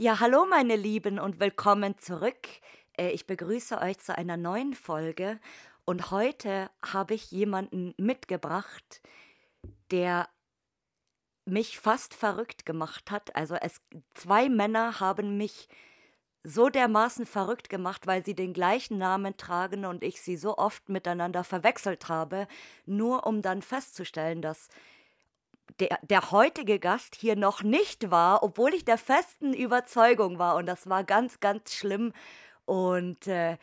Ja, hallo meine Lieben und willkommen zurück. Äh, ich begrüße euch zu einer neuen Folge und heute habe ich jemanden mitgebracht, der mich fast verrückt gemacht hat. Also es zwei Männer haben mich so dermaßen verrückt gemacht, weil sie den gleichen Namen tragen und ich sie so oft miteinander verwechselt habe, nur um dann festzustellen, dass der, der heutige Gast hier noch nicht war, obwohl ich der festen Überzeugung war. Und das war ganz, ganz schlimm. Und äh,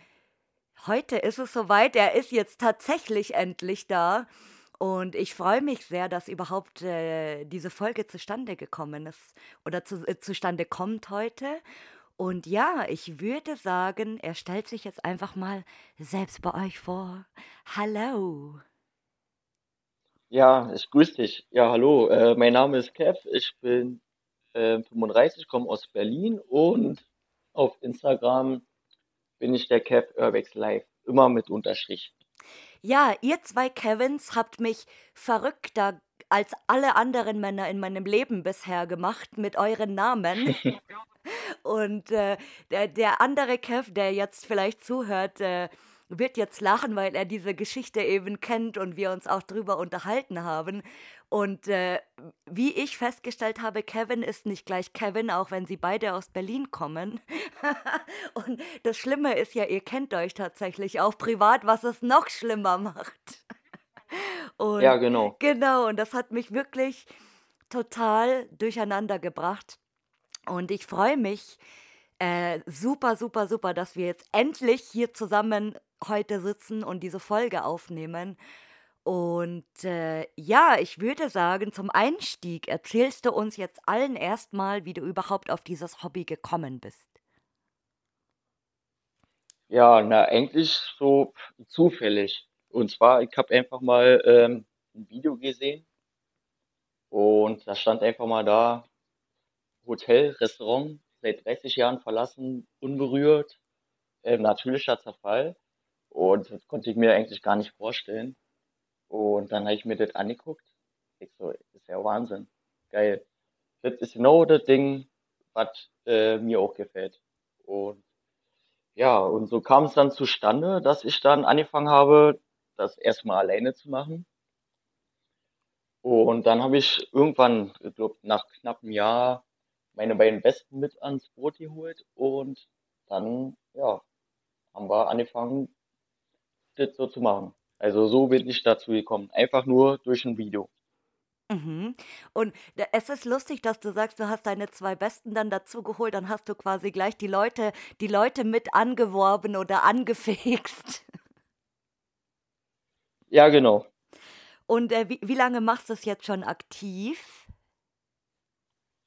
heute ist es soweit. Er ist jetzt tatsächlich endlich da. Und ich freue mich sehr, dass überhaupt äh, diese Folge zustande gekommen ist oder zu, äh, zustande kommt heute. Und ja, ich würde sagen, er stellt sich jetzt einfach mal selbst bei euch vor. Hallo. Ja, ich grüße dich. Ja, hallo, äh, mein Name ist Kev, ich bin äh, 35, komme aus Berlin und auf Instagram bin ich der Kev Urbex Live, immer mit Unterstrich. Ja, ihr zwei Kevins habt mich verrückter als alle anderen Männer in meinem Leben bisher gemacht mit euren Namen. Und äh, der, der andere Kev, der jetzt vielleicht zuhört, äh, wird jetzt lachen, weil er diese Geschichte eben kennt und wir uns auch drüber unterhalten haben. Und äh, wie ich festgestellt habe, Kevin ist nicht gleich Kevin, auch wenn sie beide aus Berlin kommen. und das Schlimme ist ja, ihr kennt euch tatsächlich auch privat, was es noch schlimmer macht. und ja, genau. Genau, und das hat mich wirklich total durcheinander gebracht. Und ich freue mich, äh, super, super, super, dass wir jetzt endlich hier zusammen heute sitzen und diese Folge aufnehmen. Und äh, ja, ich würde sagen, zum Einstieg erzählst du uns jetzt allen erstmal, wie du überhaupt auf dieses Hobby gekommen bist. Ja, na, eigentlich so zufällig. Und zwar, ich habe einfach mal ähm, ein Video gesehen und da stand einfach mal da, Hotel, Restaurant, seit 30 Jahren verlassen, unberührt, äh, natürlicher Zerfall. Und das konnte ich mir eigentlich gar nicht vorstellen. Und dann habe ich mir das angeguckt. Ich so, ist ja Wahnsinn. Geil. Das ist genau das Ding, was äh, mir auch gefällt. Und ja, und so kam es dann zustande, dass ich dann angefangen habe, das erstmal alleine zu machen. Und dann habe ich irgendwann, ich glaube, nach knapp einem Jahr meine beiden Besten mit ans Boot geholt und dann, ja, haben wir angefangen, das so zu machen. Also so bin ich dazu gekommen. Einfach nur durch ein Video. Mhm. Und es ist lustig, dass du sagst, du hast deine zwei Besten dann dazu geholt, dann hast du quasi gleich die Leute, die Leute mit angeworben oder angefixt. Ja, genau. Und äh, wie, wie lange machst du es jetzt schon aktiv?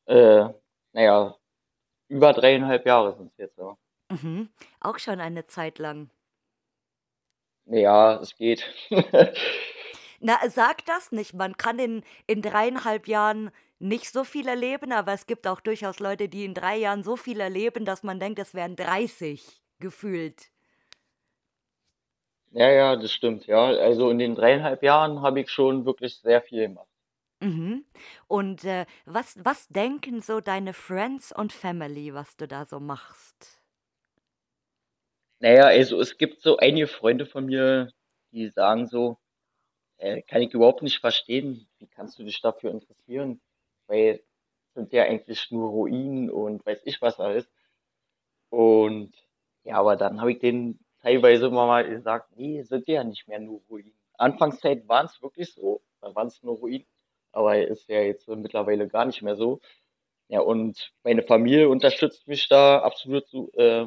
Äh, naja, über dreieinhalb Jahre sind es jetzt, ja. Mhm. Auch schon eine Zeit lang. Ja, es geht. Na, sag das nicht. Man kann in, in dreieinhalb Jahren nicht so viel erleben, aber es gibt auch durchaus Leute, die in drei Jahren so viel erleben, dass man denkt, es wären 30 gefühlt. Ja, ja, das stimmt, ja. Also in den dreieinhalb Jahren habe ich schon wirklich sehr viel gemacht. Mhm. Und äh, was, was denken so deine Friends und Family, was du da so machst? Naja, also es gibt so einige Freunde von mir, die sagen so, äh, kann ich überhaupt nicht verstehen, wie kannst du dich dafür interessieren? Weil sind ja eigentlich nur Ruinen und weiß ich was alles. Und ja, aber dann habe ich denen teilweise immer mal gesagt, nee, sind ja nicht mehr nur Ruinen. Anfangszeit waren es wirklich so, da waren es nur Ruinen, aber ist ja jetzt mittlerweile gar nicht mehr so. Ja, und meine Familie unterstützt mich da absolut so, äh,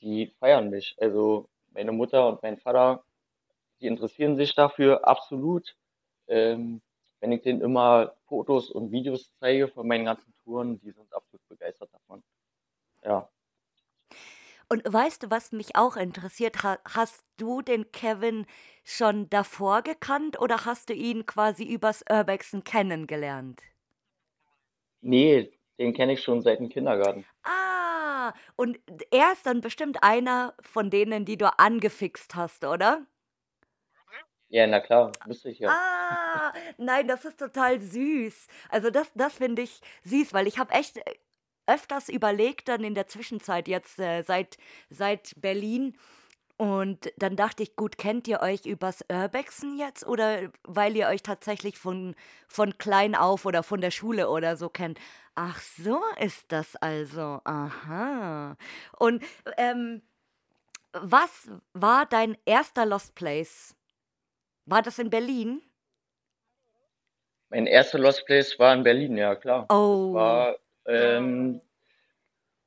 die feiern mich. Also meine Mutter und mein Vater, die interessieren sich dafür absolut. Ähm, wenn ich denen immer Fotos und Videos zeige von meinen ganzen Touren, die sind absolut begeistert davon. Ja. Und weißt du, was mich auch interessiert? Hast du den Kevin schon davor gekannt oder hast du ihn quasi übers Urbexen kennengelernt? Nee, den kenne ich schon seit dem Kindergarten. Ah, und er ist dann bestimmt einer von denen, die du angefixt hast, oder? Ja, na klar, wusste ich ja. Ah, nein, das ist total süß. Also das, das finde ich süß, weil ich habe echt öfters überlegt dann in der Zwischenzeit jetzt äh, seit, seit Berlin. Und dann dachte ich, gut, kennt ihr euch übers Urbexen jetzt oder weil ihr euch tatsächlich von, von klein auf oder von der Schule oder so kennt? Ach, so ist das also. Aha. Und ähm, was war dein erster Lost Place? War das in Berlin? Mein erster Lost Place war in Berlin, ja klar. Das Oh. war ähm,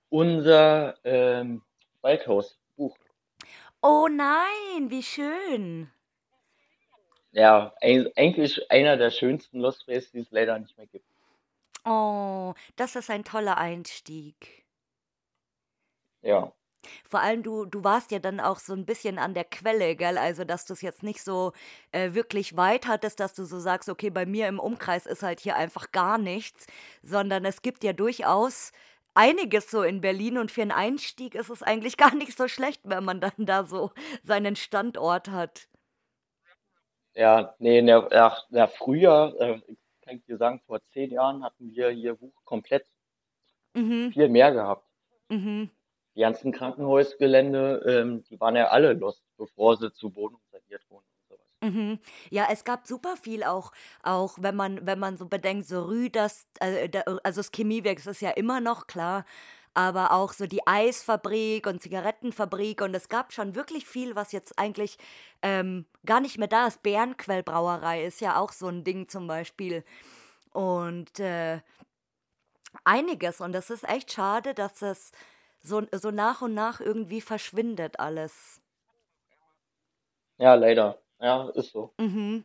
unser ähm, Waldhaus-Buch. Oh nein, wie schön. Ja, ein, eigentlich einer der schönsten Lost Places, die es leider nicht mehr gibt. Oh, das ist ein toller Einstieg. Ja, Vor allem du, du warst ja dann auch so ein bisschen an der Quelle, gell? Also, dass du es jetzt nicht so äh, wirklich weit hattest, dass du so sagst, okay, bei mir im Umkreis ist halt hier einfach gar nichts, sondern es gibt ja durchaus einiges so in Berlin und für einen Einstieg ist es eigentlich gar nicht so schlecht, wenn man dann da so seinen Standort hat. ja, nee, der, ja, ja, früher, äh, kann ich dir sagen, vor zehn Jahren hatten wir hier Buch komplett Mhm, viel mehr gehabt. mhm. Die ganzen Krankenhausgelände, ähm, die waren ja alle lost, bevor sie zu Boden saniert wurden. Mhm. Ja, es gab super viel auch, auch wenn man, wenn man so bedenkt, so Rüders, äh, also das Chemiewerk das ist ja immer noch klar, aber auch so die Eisfabrik und Zigarettenfabrik und es gab schon wirklich viel, was jetzt eigentlich ähm, gar nicht mehr da ist. Bärenquellbrauerei ist ja auch so ein Ding zum Beispiel und äh, einiges und das ist echt schade, dass es so, so nach und nach irgendwie verschwindet alles. Ja, leider. Ja, ist so. Mhm.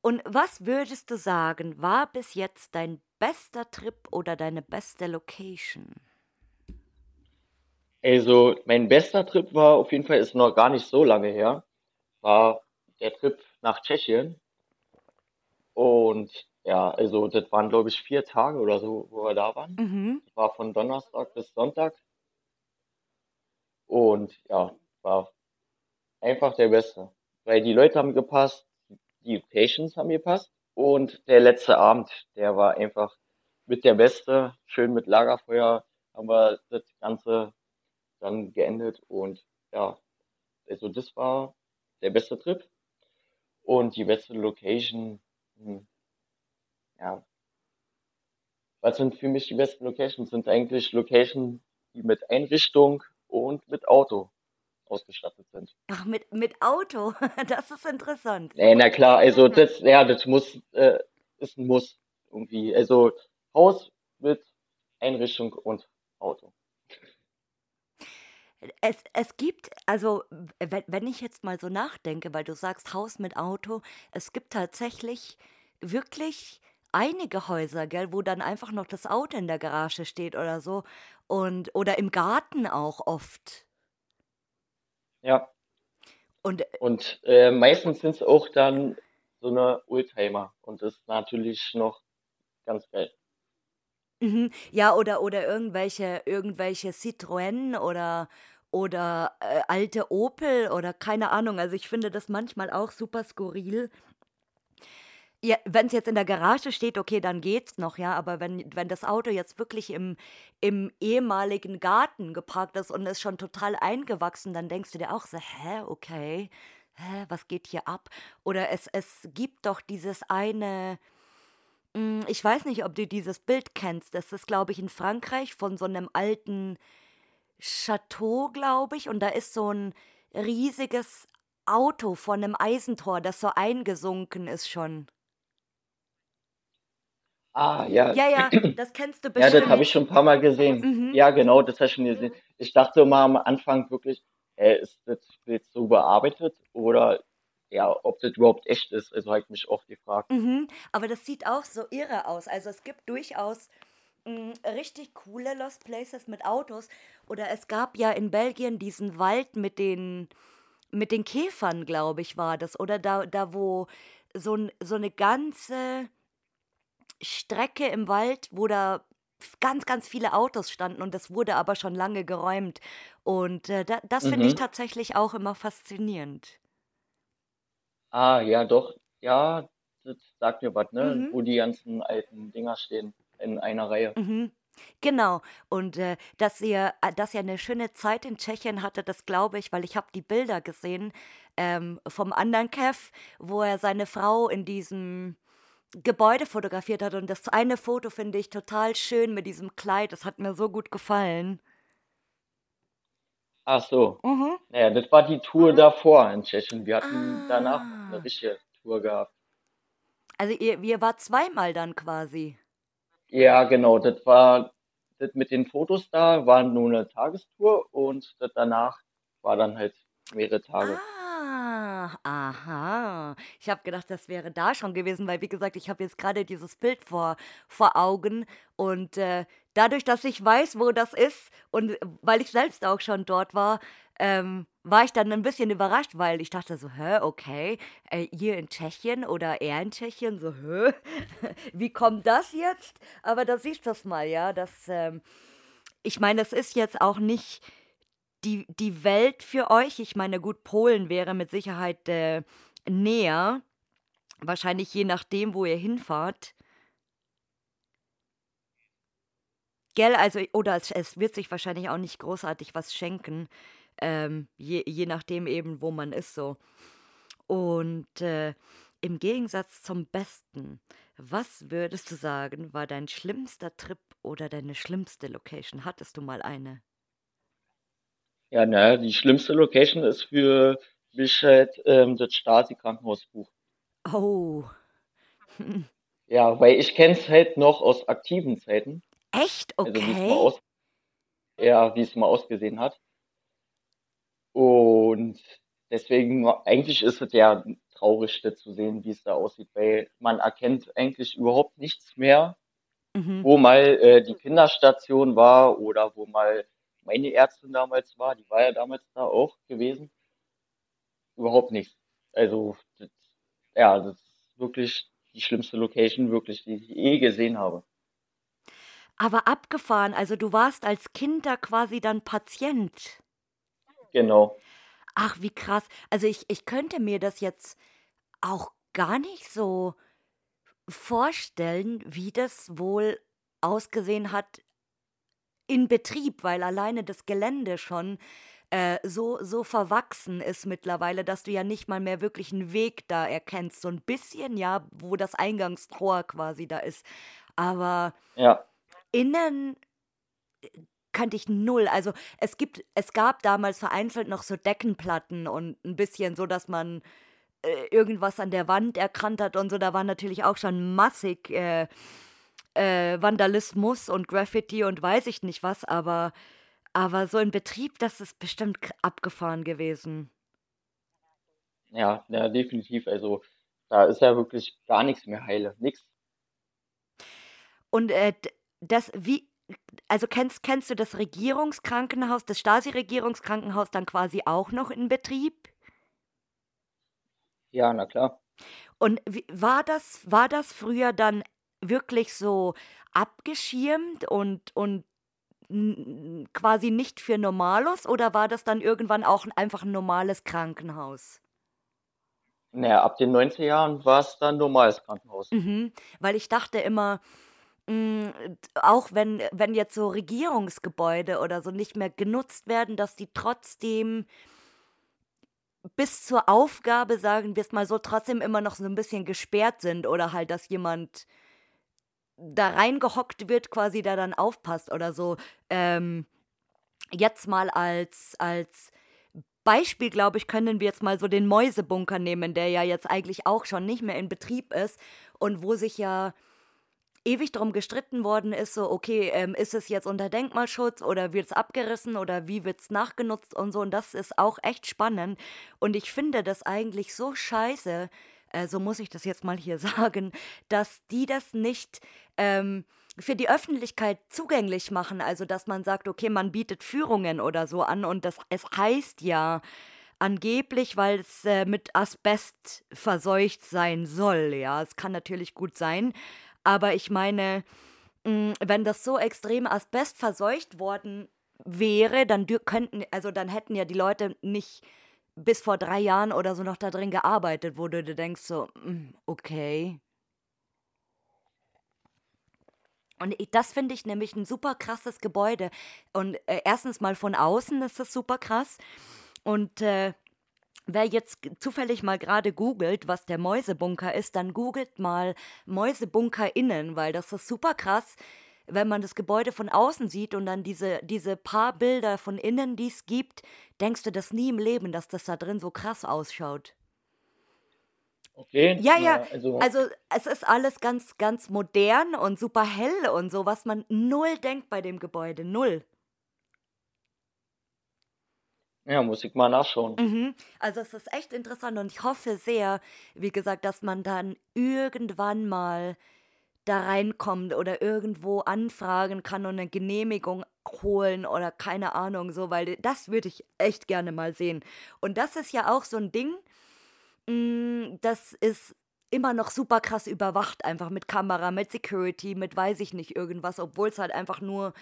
Und was würdest du sagen, war bis jetzt dein bester Trip oder deine beste Location? Also, mein bester Trip war auf jeden Fall, ist noch gar nicht so lange her, war der Trip nach Tschechien. Und ja, also das waren, glaube ich, vier Tage oder so, wo wir da waren. Mhm. War von Donnerstag bis Sonntag. Und ja, war einfach der Beste. Weil die Leute haben gepasst, die Patients haben gepasst. Und der letzte Abend, der war einfach mit der Beste. Schön mit Lagerfeuer haben wir das Ganze dann geendet. Und ja, also das war der beste Trip. Und die beste Location, hm, ja, was sind für mich die besten Locations? Sind eigentlich Locations, die mit Einrichtung und mit Auto ausgestattet sind. Ach, mit, mit Auto, das ist interessant. Nee, na klar, also das, ja, das muss, äh, ist ein Muss irgendwie. Also Haus mit Einrichtung und Auto. Es, es gibt, also wenn, wenn ich jetzt mal so nachdenke, weil du sagst Haus mit Auto, es gibt tatsächlich wirklich einige Häuser, gell, wo dann einfach noch das Auto in der Garage steht oder so und oder im Garten auch oft. Ja, Und und äh, meistens sind es auch dann so eine Oldtimer und das ist natürlich noch ganz geil. Mhm. Ja, oder oder irgendwelche irgendwelche Citroën oder oder, äh, alte Opel oder keine Ahnung. Also, ich finde das manchmal auch super skurril. Ja, wenn's jetzt in der Garage steht, okay, dann geht's noch, ja, aber wenn wenn das Auto jetzt wirklich im im ehemaligen Garten geparkt ist und ist schon total eingewachsen, dann denkst du dir auch so: „Hä, okay. Hä, was geht hier ab?“ Oder es es gibt doch dieses eine hm, ich weiß nicht, ob du dieses Bild kennst. Das ist, glaube ich, in Frankreich von so 'nem alten Chateau, glaube ich, und da ist so 'n riesiges Auto von 'nem Eisentor, das so eingesunken ist schon. Ah, ja. Ja, ja, das kennst du Ja, das habe ich bestimmt. schon ein paar Mal gesehen. Mhm. Ja, genau, das habe ich schon gesehen. Ich dachte immer am Anfang wirklich, äh, ist das jetzt so bearbeitet oder ja, ob das überhaupt echt ist. Also habe ich mich oft gefragt. Mhm. Aber das sieht auch so irre aus. Also, es gibt durchaus, hm, richtig coole Lost Places mit Autos. Oder es gab ja in Belgien diesen Wald mit den mit den Käfern, glaube ich, war das. Oder da da, wo so so 'ne ganze Strecke im Wald, wo da ganz, ganz viele Autos standen und das wurde aber schon lange geräumt. Und äh, da, das finde ich Mhm. tatsächlich auch immer faszinierend. Ah, ja, doch. Ja, das sagt mir was, ne? Mhm. Wo die ganzen alten Dinger stehen in einer Reihe. Mhm. Genau. Und äh, dass ihr, äh, dass ihr eine schöne Zeit in Tschechien hatte, das glaube ich, weil ich habe die Bilder gesehen ähm, vom anderen Kev, wo er seine Frau in diesem Gebäude fotografiert hat. Und das eine Foto finde ich total schön mit diesem Kleid. Das hat mir so gut gefallen. Ach so. Mhm. Naja, das war die Tour davor in Tschechien. Wir hatten danach noch eine Ah. richtige Tour gehabt. Also ihr, ihr wart zweimal dann quasi. Ja, genau. Das war, das mit den Fotos da war nur eine Tagestour und das danach war dann halt mehrere Tage. Ah, aha. Ich habe gedacht, das wäre da schon gewesen, weil wie gesagt, ich habe jetzt gerade dieses Bild vor, vor Augen und äh, dadurch, dass ich weiß, wo das ist und weil ich selbst auch schon dort war, ähm, war ich dann ein bisschen überrascht, weil ich dachte so, hä, okay, äh, hier in Tschechien oder er in Tschechien, so, hä, wie kommt das jetzt? Aber da siehst du das mal, ja, das, ähm, ich meine, es ist jetzt auch nicht die, die Welt für euch? Ich meine, gut, Polen wäre mit Sicherheit äh, näher. Wahrscheinlich je nachdem, wo ihr hinfahrt. Gell, also, oder es, es wird sich wahrscheinlich auch nicht großartig was schenken. Ähm, je, je nachdem eben, wo man ist so. Und äh, im Gegensatz zum Besten, was würdest du sagen, war dein schlimmster Trip oder deine schlimmste Location? Hattest du mal eine? Ja, naja, die schlimmste Location ist für mich halt ähm, das Stasi-Krankenhausbuch. Oh, Ja, weil ich kenne es halt noch aus aktiven Zeiten, echt? also wie es mal Okay. aus, ja, wie es mal ausgesehen hat. Und deswegen, eigentlich ist es ja traurig, das zu sehen, wie es da aussieht, weil man erkennt eigentlich überhaupt nichts mehr, Mhm. wo mal äh, die Kinderstation war oder wo mal meine Ärztin damals war, die war ja damals da auch gewesen. Überhaupt nichts. Also, das, ja, das ist wirklich die schlimmste Location, wirklich, die ich je gesehen habe. Aber abgefahren, also du warst als Kind da quasi dann Patient. Genau. Ach, wie krass. Also ich, ich könnte mir das jetzt auch gar nicht so vorstellen, wie das wohl ausgesehen hat in Betrieb, weil alleine das Gelände schon äh, so, so verwachsen ist mittlerweile, dass du ja nicht mal mehr wirklich einen Weg da erkennst. So ein bisschen, ja, wo das Eingangstor quasi da ist. Aber Ja, innen kannte ich null. Also es gibt, es gab damals vereinzelt noch so Deckenplatten und ein bisschen so, dass man äh, irgendwas an der Wand erkannt hat und so. Da war natürlich auch schon massig äh, äh, Vandalismus und Graffiti und weiß ich nicht was, aber, aber so in Betrieb, das ist bestimmt abgefahren gewesen. ja, ja, definitiv. Also, da ist ja wirklich gar nichts mehr heile. Nix. Und äh, das, wie, also kennst, kennst du das Regierungskrankenhaus, das Stasi-Regierungskrankenhaus dann quasi auch noch in Betrieb? Ja, na klar. Und wie, war das, war das früher dann wirklich so abgeschirmt und, und quasi nicht für Normalos oder war das dann irgendwann auch einfach ein normales Krankenhaus? Naja, ab den 90er Jahren war es dann normales Krankenhaus. Mhm, weil ich dachte immer, mh, auch wenn, wenn jetzt so Regierungsgebäude oder so nicht mehr genutzt werden, dass die trotzdem bis zur Aufgabe, sagen wir es mal so, trotzdem immer noch so ein bisschen gesperrt sind oder halt, dass jemand da reingehockt wird, quasi, der dann aufpasst oder so. Ähm, jetzt mal als, als Beispiel, glaube ich, können wir jetzt mal so den Mäusebunker nehmen, der ja jetzt eigentlich auch schon nicht mehr in Betrieb ist und wo sich ja ewig darum gestritten worden ist, so, okay, ähm, ist es jetzt unter Denkmalschutz oder wird es abgerissen oder wie wird es nachgenutzt und so. Und das ist auch echt spannend. Und ich finde das eigentlich so scheiße, äh, so muss ich das jetzt mal hier sagen, dass die das nicht ähm, für die Öffentlichkeit zugänglich machen. Also, dass man sagt, okay, man bietet Führungen oder so an und das, es heißt ja, Angeblich, weil es äh, mit Asbest verseucht sein soll. Ja, es kann natürlich gut sein, Aber ich meine, mh, wenn das so extrem asbestverseucht worden wäre, dann könnten, also dann hätten ja die Leute nicht bis vor drei Jahren oder so noch da drin gearbeitet, wo du dir denkst, so, mm, okay. Und das finde ich nämlich ein super krasses Gebäude. Und äh, erstens mal von außen ist das super krass. Und äh, wer jetzt zufällig mal gerade googelt, was der Mäusebunker ist, dann googelt mal Mäusebunker innen, weil das ist super krass wenn man das Gebäude von außen sieht und dann diese, diese paar Bilder von innen, die es gibt, denkst du das nie im Leben, dass das da drin so krass ausschaut. Okay. Ja, ja, also, also es ist alles ganz, ganz modern und super hell und so, was man null denkt bei dem Gebäude, null. Ja, muss ich mal nachschauen. Mhm. Also es ist echt interessant und ich hoffe sehr, wie gesagt, dass man dann irgendwann mal da reinkommt oder irgendwo anfragen kann und eine Genehmigung holen oder keine Ahnung so, weil das würde ich echt gerne mal sehen. Und das ist ja auch so ein Ding, mm, das ist immer noch super krass überwacht, einfach mit Kamera, mit Security, mit weiß ich nicht irgendwas, obwohl es halt einfach nur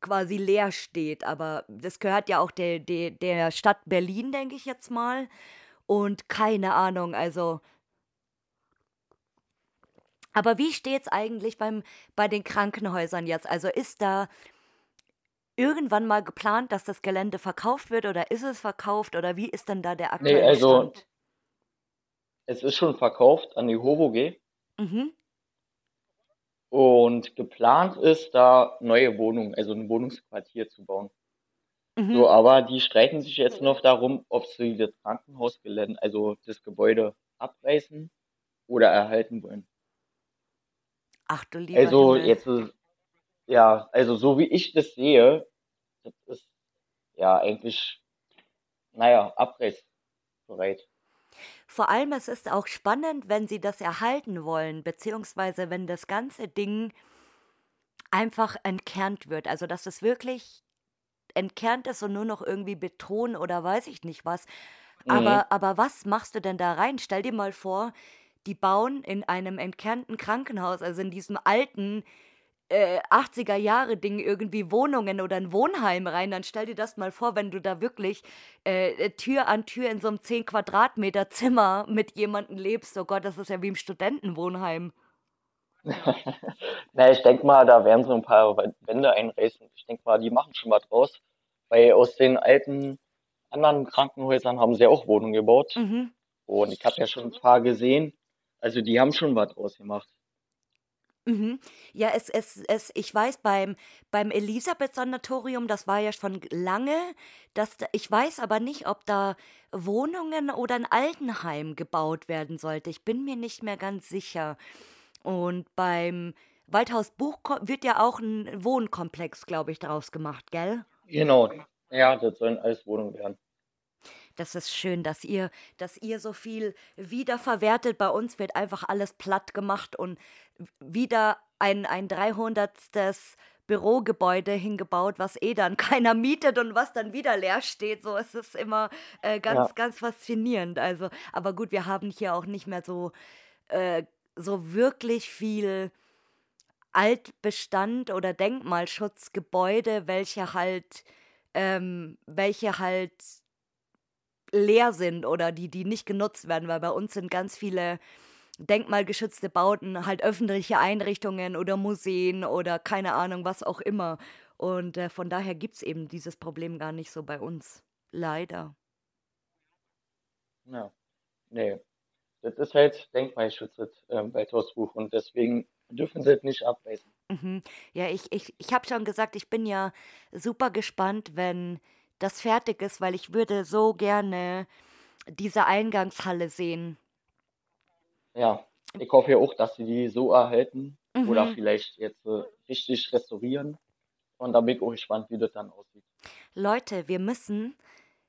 quasi leer steht. Aber das gehört ja auch der, der, der Stadt Berlin, denke ich jetzt mal. Und keine Ahnung, also aber wie steht es eigentlich beim, bei den Krankenhäusern jetzt? Also ist da irgendwann mal geplant, dass das Gelände verkauft wird oder ist es verkauft oder wie ist denn da der aktuelle nee, also, Stand? Es ist schon verkauft an die HOVOG. Mhm. Und geplant ist, da neue Wohnungen, also ein Wohnungsquartier zu bauen. Mhm. So, aber die streiten sich jetzt noch darum, ob sie das Krankenhausgelände, also das Gebäude abreißen oder erhalten wollen. Ach du lieber Also Himmel. jetzt, ja, also so wie ich das sehe, das ist ja eigentlich, naja, abrissbereit. Vor allem, es ist auch spannend, wenn sie das erhalten wollen, beziehungsweise wenn das ganze Ding einfach entkernt wird. Also, dass es wirklich entkernt ist und nur noch irgendwie Beton oder weiß ich nicht was. Mhm. Aber, aber was machst du denn da rein? Stell dir mal vor, die bauen in einem entkernten Krankenhaus, also in diesem alten äh, 80er Jahre Ding irgendwie Wohnungen oder ein Wohnheim rein, dann stell dir das mal vor, wenn du da wirklich äh, Tür an Tür in so einem 10 Quadratmeter Zimmer mit jemandem lebst. Oh Gott, das ist ja wie im Studentenwohnheim. Na, ich denke mal, da werden so ein paar Wände einreißen. Ich denke mal, die machen schon was draus. Weil aus den alten anderen Krankenhäusern haben sie auch Wohnungen gebaut. Mhm. Und ich habe ja schon ein paar gesehen. Also die haben schon was draus gemacht. Mhm. Ja, es, es, es, ich weiß, beim, beim Elisabeth-Sanatorium, das war ja schon lange, dass, ich weiß aber nicht, ob da Wohnungen oder ein Altenheim gebaut werden sollte. Ich bin mir nicht mehr ganz sicher. Und beim Waldhaus Buch wird ja auch ein Wohnkomplex, glaube ich, daraus gemacht, gell? Genau. Ja, das sollen alles Wohnungen werden. Das ist schön, dass ihr, dass ihr so viel wiederverwertet. Bei uns wird einfach alles platt gemacht und wieder ein, ein 300. Bürogebäude hingebaut, was eh dann keiner mietet und was dann wieder leer steht. So ist es immer äh, ganz, ja. ganz faszinierend. Also, aber gut, wir haben hier auch nicht mehr so, äh, so wirklich viel Altbestand oder Denkmalschutzgebäude, welche halt, ähm, welche halt leer sind oder die, die nicht genutzt werden, weil bei uns sind ganz viele denkmalgeschützte Bauten, halt öffentliche Einrichtungen oder Museen oder keine Ahnung, was auch immer. Und äh, von daher gibt es eben dieses Problem gar nicht so bei uns. Leider. Ja, nee. Das ist halt Denkmalschutz äh, bei Toastbuch und deswegen dürfen sie es nicht abreißen. Mhm. Ja, ich, ich, ich habe schon gesagt, ich bin ja super gespannt, wenn das fertig ist, weil ich würde so gerne diese Eingangshalle sehen. Ja, ich hoffe ja auch, dass sie die so erhalten mhm. oder vielleicht jetzt äh, richtig restaurieren. Und da bin ich auch gespannt, wie das dann aussieht. Leute, wir müssen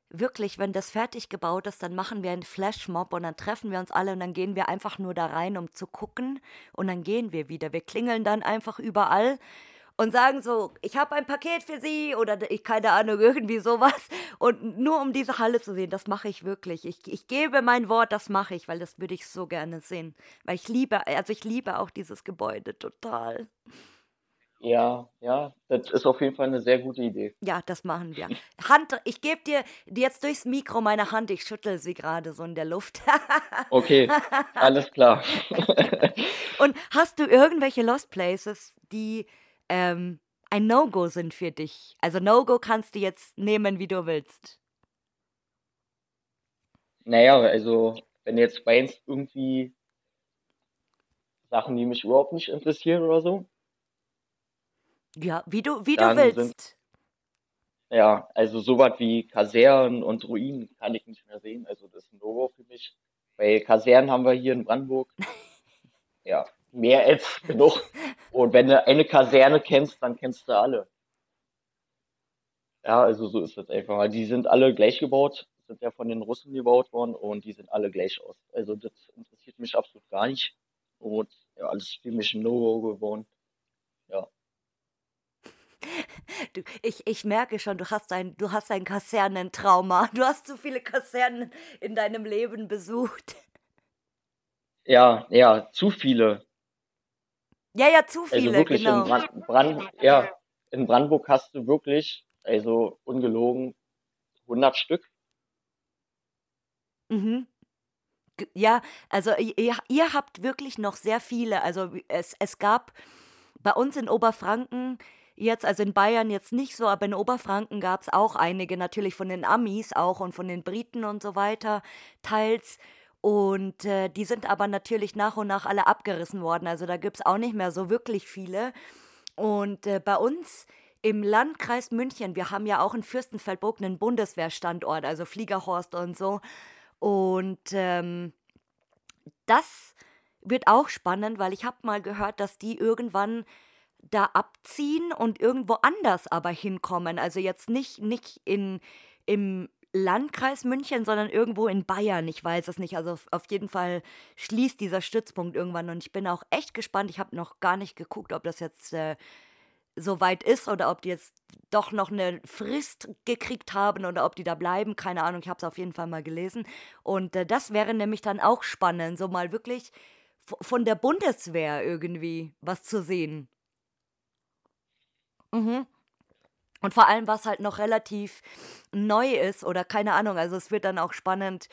wirklich, wenn das fertig gebaut ist, dann machen wir einen Flashmob und dann treffen wir uns alle und dann gehen wir einfach nur da rein, um zu gucken und dann gehen wir wieder. Wir klingeln dann einfach überall und sagen so, ich habe ein Paket für Sie oder ich keine Ahnung, irgendwie sowas. Und nur um diese Halle zu sehen, das mache ich wirklich. Ich, ich gebe mein Wort, das mache ich, weil das würde ich so gerne sehen. Weil ich liebe, also ich liebe auch dieses Gebäude total. Ja, ja, das ist auf jeden Fall eine sehr gute Idee. Ja, das machen wir. Hand, ich gebe dir jetzt durchs Mikro meine Hand, ich schüttel sie gerade so in der Luft. Okay, alles klar. Und hast du irgendwelche Lost Places, die ähm, ein No-Go sind für dich? Also No-Go kannst du jetzt nehmen, wie du willst. Naja, also wenn du jetzt meinst, irgendwie Sachen, die mich überhaupt nicht interessieren oder so, Ja, wie du, wie du dann sind, willst. ja, also sowas wie Kasernen und Ruinen kann ich nicht mehr sehen. Also das ist ein No-Go für mich. Weil Kasernen haben wir hier in Brandenburg, ja, mehr als genug. Und wenn du eine Kaserne kennst, dann kennst du alle. Ja, also so ist das einfach. Weil Die sind alle gleich gebaut, sind ja von den Russen gebaut worden und die sehen alle gleich aus. Also das interessiert mich absolut gar nicht. Und ja, alles für mich ein No-Go geworden. Ja. Du, ich, ich merke schon, du hast ein, du hast ein Kasernentrauma. Du hast zu viele Kasernen in deinem Leben besucht. Ja, ja, zu viele. Ja, ja, zu Also viele, wirklich in genau. Brand, Brand, ja, in Brandenburg hast du wirklich, also ungelogen, 100 Stück. Mhm. Ja, also ihr, ihr habt wirklich noch sehr viele. Also es, es gab bei uns in Oberfranken jetzt, also in Bayern jetzt nicht so, aber in Oberfranken gab es auch einige, natürlich von den Amis auch und von den Briten und so weiter, teils. Und äh, die sind aber natürlich nach und nach alle abgerissen worden. Also da gibt es auch nicht mehr so wirklich viele. Und äh, bei uns im Landkreis München, wir haben ja auch in Fürstenfeldbruck einen Bundeswehrstandort, also Fliegerhorst und so. Und ähm, das wird auch spannend, weil ich habe mal gehört, dass die irgendwann da abziehen und irgendwo anders aber hinkommen. Also jetzt nicht, nicht in, im Landkreis München, sondern irgendwo in Bayern. Ich weiß es nicht. Also auf, auf jeden Fall schließt dieser Stützpunkt irgendwann. Und ich bin auch echt gespannt. Ich habe noch gar nicht geguckt, ob das jetzt äh, so weit ist oder ob die jetzt doch noch eine Frist gekriegt haben oder ob die da bleiben. Keine Ahnung, ich habe es auf jeden Fall mal gelesen. Und äh, das wäre nämlich dann auch spannend, so mal wirklich von der Bundeswehr irgendwie was zu sehen. Mhm. Und vor allem, was halt noch relativ neu ist oder keine Ahnung. Also es wird dann auch spannend,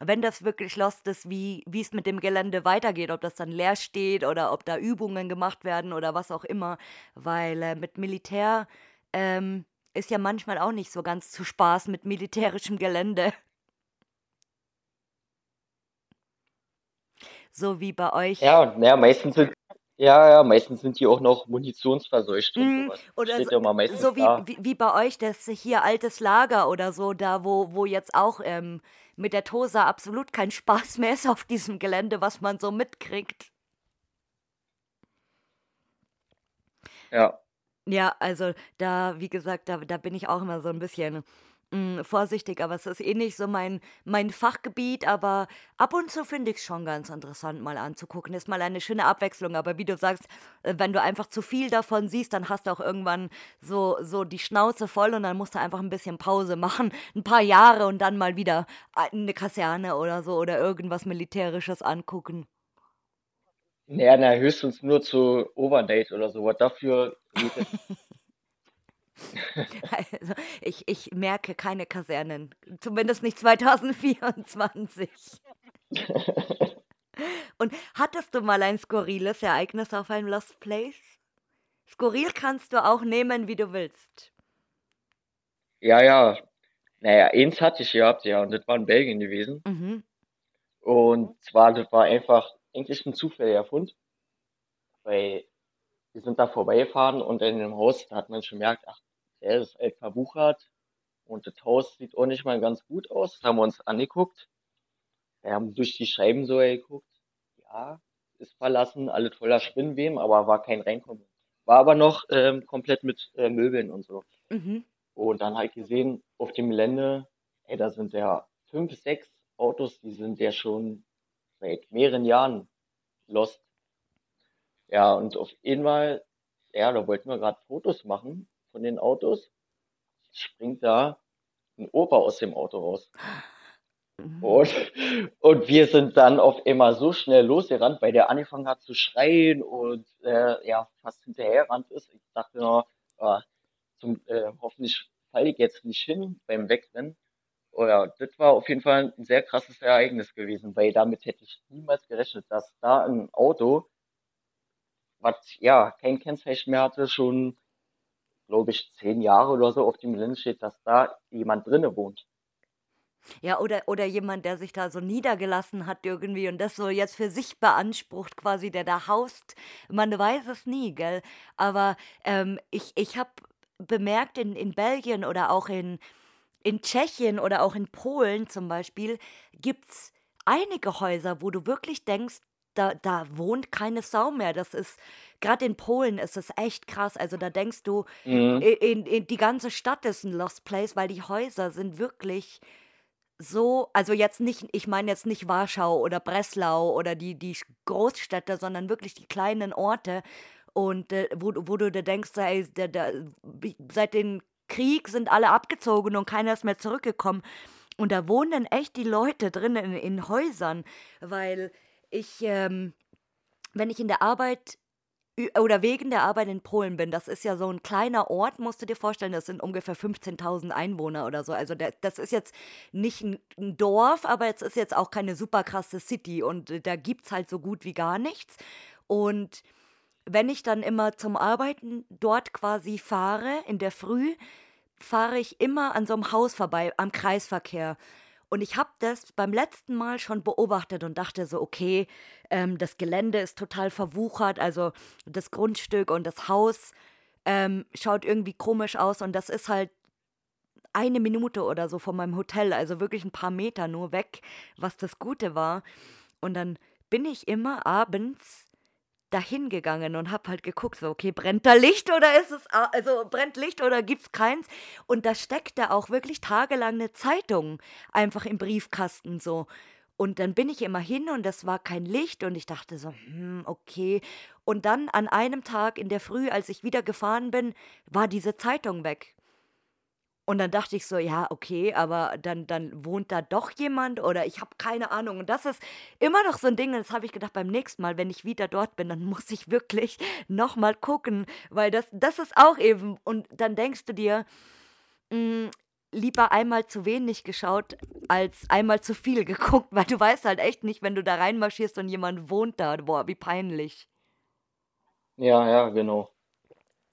wenn das wirklich lost ist, wie, es mit dem Gelände weitergeht, ob das dann leer steht oder ob da Übungen gemacht werden oder was auch immer. Weil äh, mit Militär ähm, ist ja manchmal auch nicht so ganz zu Spaß mit militärischem Gelände. So wie bei euch. Ja, und naja, meistens sind, ja, ja, meistens sind die auch noch munitionsverseucht und Mm, sowas. Oder Steht so, ja meistens so wie, da. wie, wie bei euch, das hier altes Lager oder so, da wo, wo jetzt auch ähm, mit der Tosa absolut kein Spaß mehr ist auf diesem Gelände, was man so mitkriegt. Ja, Ja, also da, wie gesagt, da, da bin ich auch immer so ein bisschen mm, vorsichtig, aber es ist eh nicht so mein, mein Fachgebiet, aber ab und zu finde ich es schon ganz interessant, mal anzugucken. Ist mal eine schöne Abwechslung, aber wie du sagst, äh, wenn du einfach zu viel davon siehst, dann hast du auch irgendwann so, so die Schnauze voll und dann musst du einfach ein bisschen Pause machen, ein paar Jahre und dann mal wieder eine Kaserne oder so oder irgendwas Militärisches angucken. naja, na, höchstens nur zu Overdate oder sowas. Dafür geht es. Also ich, ich merke keine Kasernen, zumindest nicht 2024. Und hattest du mal ein skurriles Ereignis auf einem Lost Place? Skurril kannst du auch nehmen, wie du willst. Ja, ja. Naja, eins hatte ich gehabt, ja, und das war in Belgien gewesen. Mhm. Und zwar, das war einfach eigentlich ein zufälliger Fund, weil wir sind da vorbeigefahren und in dem Haus, da hat man schon gemerkt, ach, der ist alt verbuchert und das Haus sieht auch nicht mal ganz gut aus. Das haben wir uns angeguckt. Wir haben durch die Scheiben so geguckt. Ja, ist verlassen, alles voller Spinnweben, aber war kein Reinkommen. War aber noch ähm, komplett mit äh, Möbeln und so. Mhm. Und dann halt gesehen, auf dem Gelände, ey, da sind ja fünf, sechs Autos, die sind ja schon seit mehreren Jahren lost. Ja, und auf einmal ja, da wollten wir gerade Fotos machen von den Autos. Springt da ein Opa aus dem Auto raus. Mhm. Und, und wir sind dann auf einmal so schnell losgerannt, weil der angefangen hat zu schreien und äh, ja, fast hinterherrannt ist. Ich dachte noch, äh, zum, äh, hoffentlich falle ich jetzt nicht hin beim Wegrennen. Oh ja, das war auf jeden Fall ein sehr krasses Ereignis gewesen, weil damit hätte ich niemals gerechnet, dass da ein Auto, was ja kein Kennzeichen mehr hatte, schon, glaube ich, zehn Jahre oder so auf dem Gelände steht, dass da jemand drinne wohnt. Ja, oder, oder jemand, der sich da so niedergelassen hat irgendwie und das so jetzt für sich beansprucht, quasi, der da haust. Man weiß es nie, gell? Aber ähm, ich, ich habe bemerkt in, in Belgien oder auch in, in Tschechien oder auch in Polen zum Beispiel, gibt es einige Häuser, wo du wirklich denkst, da, da wohnt keine Sau mehr. Das ist, gerade in Polen ist es echt krass. Also da denkst du, mhm. in, in, die ganze Stadt ist ein Lost Place, weil die Häuser sind wirklich so, also jetzt nicht, ich meine jetzt nicht Warschau oder Breslau oder die, die Großstädte, sondern wirklich die kleinen Orte. Und äh, wo, wo du dir denkst, ey, der, der, seit dem Krieg sind alle abgezogen und keiner ist mehr zurückgekommen. Und da wohnen echt die Leute drin in, in Häusern, weil ich, ähm, wenn ich in der Arbeit oder wegen der Arbeit in Polen bin. Das ist ja so ein kleiner Ort, musst du dir vorstellen. Das sind ungefähr 15.000 Einwohner oder so. Also das ist jetzt nicht ein, ein Dorf, aber es ist jetzt auch keine super krasse City. Und äh, da gibt es halt so gut wie gar nichts. Und wenn ich dann immer zum Arbeiten dort quasi fahre, in der Früh, fahre ich immer an so einem Haus vorbei, am Kreisverkehr. Und ich habe das beim letzten Mal schon beobachtet und dachte so, okay, ähm, das Gelände ist total verwuchert, also das Grundstück und das Haus ähm, schaut irgendwie komisch aus und das ist halt eine Minute oder so von meinem Hotel, also wirklich ein paar Meter nur weg, was das Gute war. Und dann bin ich immer abends dahin gegangen und habe halt geguckt, so, okay, brennt da Licht oder ist es, also brennt Licht oder gibt's keins? Und da steckte auch wirklich tagelang eine Zeitung einfach im Briefkasten so. Und dann bin ich immer hin und es war kein Licht und ich dachte so, hm, okay. Und dann an einem Tag in der Früh, als ich wieder gefahren bin, war diese Zeitung weg. Und dann dachte ich so, ja, okay, aber dann, dann wohnt da doch jemand oder ich habe keine Ahnung. Und das ist immer noch so ein Ding, und das habe ich gedacht, beim nächsten Mal, wenn ich wieder dort bin, dann muss ich wirklich nochmal gucken, weil das, das ist auch eben. Und dann denkst du dir, mh, hm, lieber einmal zu wenig geschaut, als einmal zu viel geguckt, weil du weißt halt echt nicht, wenn du da reinmarschierst und jemand wohnt da. Boah, wie peinlich. Ja, ja, genau.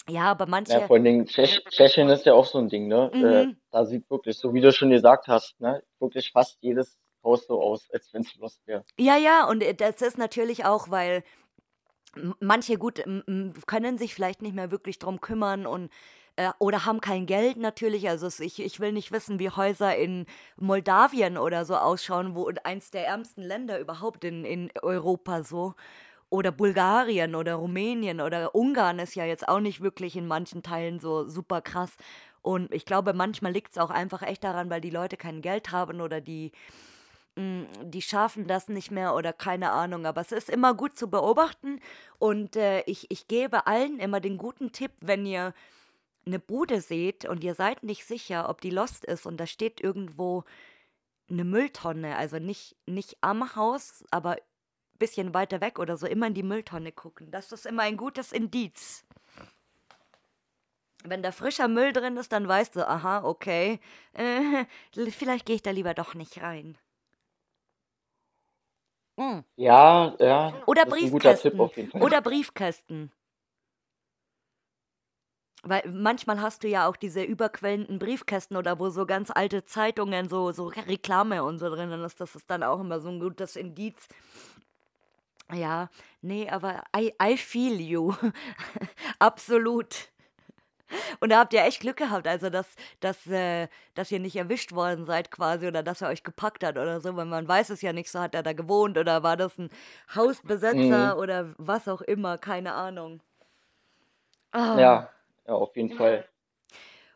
Ja, aber manche. Ja, vor allen Dingen Tschech Tschechien ist ja auch so ein Ding, ne? Äh, mhm. Äh, da sieht wirklich, so wie du schon gesagt hast, ne, wirklich fast jedes Haus so aus, als wenn es Lust wäre. Ja, ja, und äh, das ist natürlich auch, weil manche gut können sich vielleicht nicht mehr wirklich drum kümmern und äh, oder haben kein Geld natürlich. Also ich, ich will nicht wissen, wie Häuser in Moldawien oder so ausschauen, wo eins der ärmsten Länder überhaupt in, in Europa so oder Bulgarien oder Rumänien oder Ungarn ist ja jetzt auch nicht wirklich in manchen Teilen so super krass. Und ich glaube, manchmal liegt es auch einfach echt daran, weil die Leute kein Geld haben oder die, mm, die schaffen das nicht mehr oder keine Ahnung. Aber es ist immer gut zu beobachten und äh, ich, ich gebe allen immer den guten Tipp, wenn ihr eine Bude seht und ihr seid nicht sicher, ob die lost ist und da steht irgendwo eine Mülltonne, also nicht, nicht am Haus, aber bisschen weiter weg oder so immer in die Mülltonne gucken. Das ist immer ein gutes Indiz. Wenn da frischer Müll drin ist, dann weißt du, aha, okay, äh, vielleicht gehe ich da lieber doch nicht rein. Hm. Ja, ja. Oder Briefkästen. Oder Briefkästen. Weil manchmal hast du ja auch diese überquellenden Briefkästen oder wo so ganz alte Zeitungen, so, so Reklame und so drin ist. Das ist dann auch immer so ein gutes Indiz, ja, nee, aber I, I feel you. Absolut. Und da habt ihr echt Glück gehabt, also dass, dass, äh, dass ihr nicht erwischt worden seid quasi oder dass er euch gepackt hat oder so, weil man weiß es ja nicht, so hat er da gewohnt oder war das ein Hausbesetzer mhm. oder was auch immer, keine Ahnung. Oh. Ja, ja, auf jeden Fall.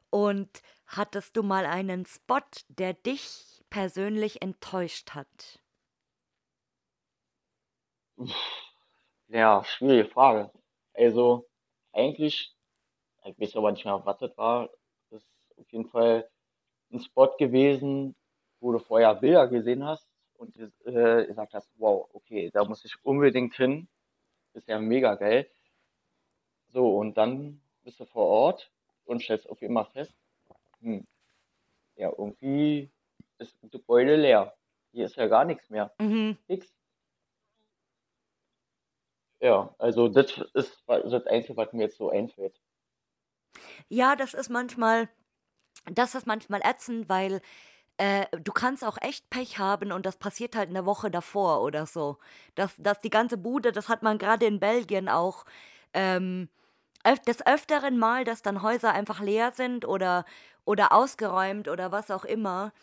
Und hattest du mal einen Spot, der dich persönlich enttäuscht hat? Ja, schwierige Frage. Also, eigentlich, ich weiß aber nicht mehr, was das war, ist auf jeden Fall ein Spot gewesen, wo du vorher Bilder gesehen hast und äh, gesagt hast, wow, okay, da muss ich unbedingt hin. Ist ja mega geil. So, und dann bist du vor Ort und stellst auf immer fest, hm, ja, irgendwie ist das Gebäude leer. Hier ist ja gar nichts mehr. Mhm. Nix. Ja, also das ist das Einzige, was mir jetzt so einfällt. Ja, das ist manchmal, das ist manchmal ätzend, weil äh, du kannst auch echt Pech haben und das passiert halt eine Woche davor oder so. Dass, dass die ganze Bude, das hat man gerade in Belgien auch, ähm, des öfteren Mal, dass dann Häuser einfach leer sind oder, oder ausgeräumt oder was auch immer.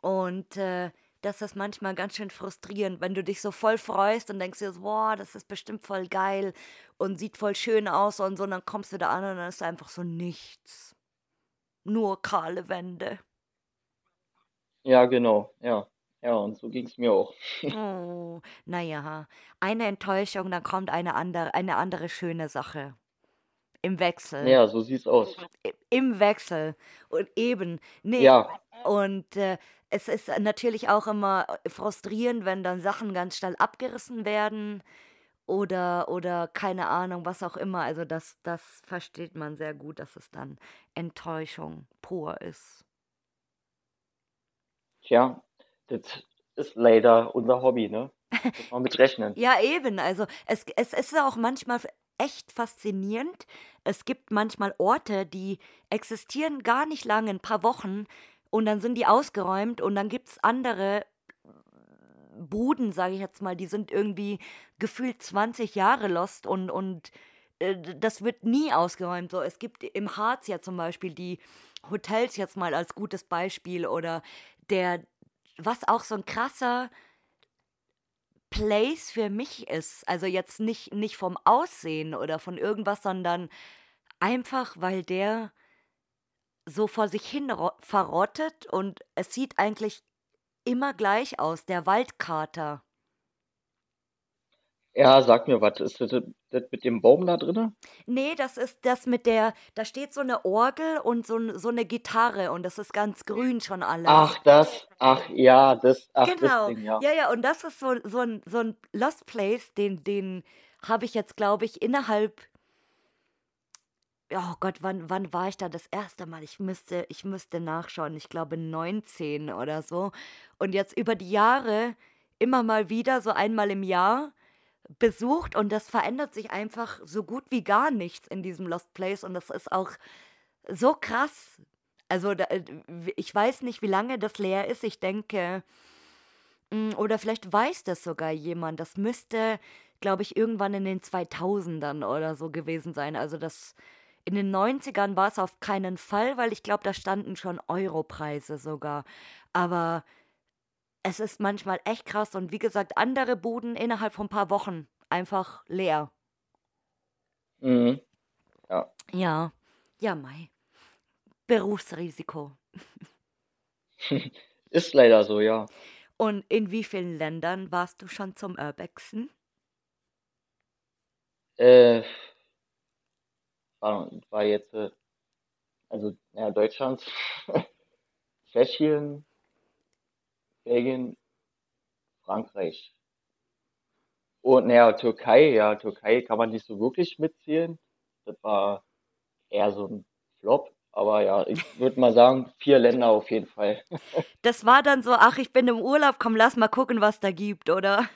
Und äh, das ist manchmal ganz schön frustrierend, wenn du dich so voll freust und denkst dir so, boah, das ist bestimmt voll geil und sieht voll schön aus und so, und dann kommst du da an und dann ist einfach so nichts. Nur kahle Wände. Ja, genau, ja. Ja, und so ging es mir auch. Oh, naja, eine Enttäuschung, dann kommt eine andere, eine andere schöne Sache. Im Wechsel. Ja, so sieht's aus. Im Wechsel. Und eben, nee. Ja. Und äh, es ist natürlich auch immer frustrierend, wenn dann Sachen ganz schnell abgerissen werden oder, oder keine Ahnung, was auch immer. Also das, das versteht man sehr gut, dass es dann Enttäuschung pur ist. Tja, das ist leider unser Hobby, ne? Muss man mit rechnen. ja, eben. Also es, es ist auch manchmal echt faszinierend. Es gibt manchmal Orte, die existieren gar nicht lange, ein paar Wochen, und dann sind die ausgeräumt und dann gibt es andere Buden, sage ich jetzt mal, die sind irgendwie gefühlt 20 Jahre lost und, und äh, das wird nie ausgeräumt. So, es gibt im Harz ja zum Beispiel die Hotels jetzt mal als gutes Beispiel oder der, was auch so ein krasser Place für mich ist. Also jetzt nicht, nicht vom Aussehen oder von irgendwas, sondern einfach, weil der so vor sich hin verrottet und es sieht eigentlich immer gleich aus, der Waldkater. Ja, sag mir was. Ist das, das mit dem Baum da drin? Nee, das ist das mit der, da steht so eine Orgel und so, so eine Gitarre und das ist ganz grün schon alles. Ach, das, ach ja, das, ach, genau. das Ding, ja. Ja, ja, und das ist so, so, ein, so ein Lost Place, den, den habe ich jetzt, glaube ich, innerhalb oh Gott, wann, wann war ich da das erste Mal? Ich müsste, ich müsste nachschauen. Ich glaube 19 oder so. Und jetzt über die Jahre immer mal wieder, so einmal im Jahr, besucht und das verändert sich einfach so gut wie gar nichts in diesem Lost Place und das ist auch so krass. Also da, äh, ich weiß nicht, wie lange das leer ist. Ich denke, mm, oder vielleicht weiß das sogar jemand. Das müsste, glaube ich, irgendwann in den 2000ern oder so gewesen sein. Also das in den 90ern war es auf keinen Fall, weil ich glaube, da standen schon Europreise sogar. Aber es ist manchmal echt krass und wie gesagt, andere Buden innerhalb von ein paar Wochen einfach leer. Mhm. Ja. Ja, ja, Mai. Berufsrisiko. ist leider so, ja. Und in wie vielen Ländern warst du schon zum Urbexen? Äh, war, war jetzt, äh, also ja, Deutschland, Tschechien, Belgien, Frankreich. Und naja, Türkei, ja, Türkei kann man nicht so wirklich mitzählen. Das war eher so ein Flop. Aber ja, ich würde mal sagen, vier Länder auf jeden Fall. Das war dann so, ach, ich bin im Urlaub, komm, lass mal gucken, was da gibt, oder?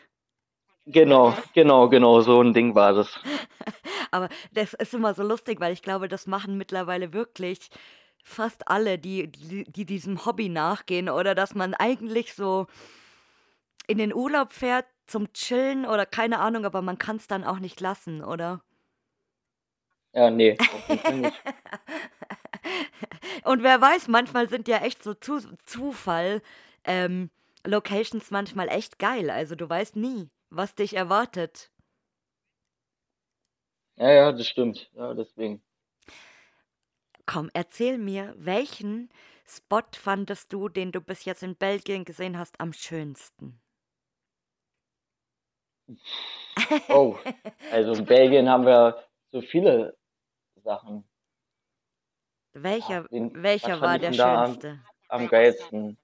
Genau, genau, genau, so ein Ding war das. Aber das ist immer so lustig, weil ich glaube, das machen mittlerweile wirklich fast alle, die, die, die diesem Hobby nachgehen oder dass man eigentlich so in den Urlaub fährt zum Chillen oder keine Ahnung, aber man kann es dann auch nicht lassen, oder? Ja, nee, nicht. Und wer weiß, manchmal sind ja echt so zu, Zufall ähm, Locations manchmal echt geil. Also du weißt nie, was dich erwartet. Ja, ja, das stimmt. Ja, deswegen. Komm, erzähl mir, welchen Spot fandest du, den du bis jetzt in Belgien gesehen hast, am schönsten? Oh, also in Belgien haben wir so viele Sachen. Welcher, Ach, wen, welcher war der am, schönste? am geilsten?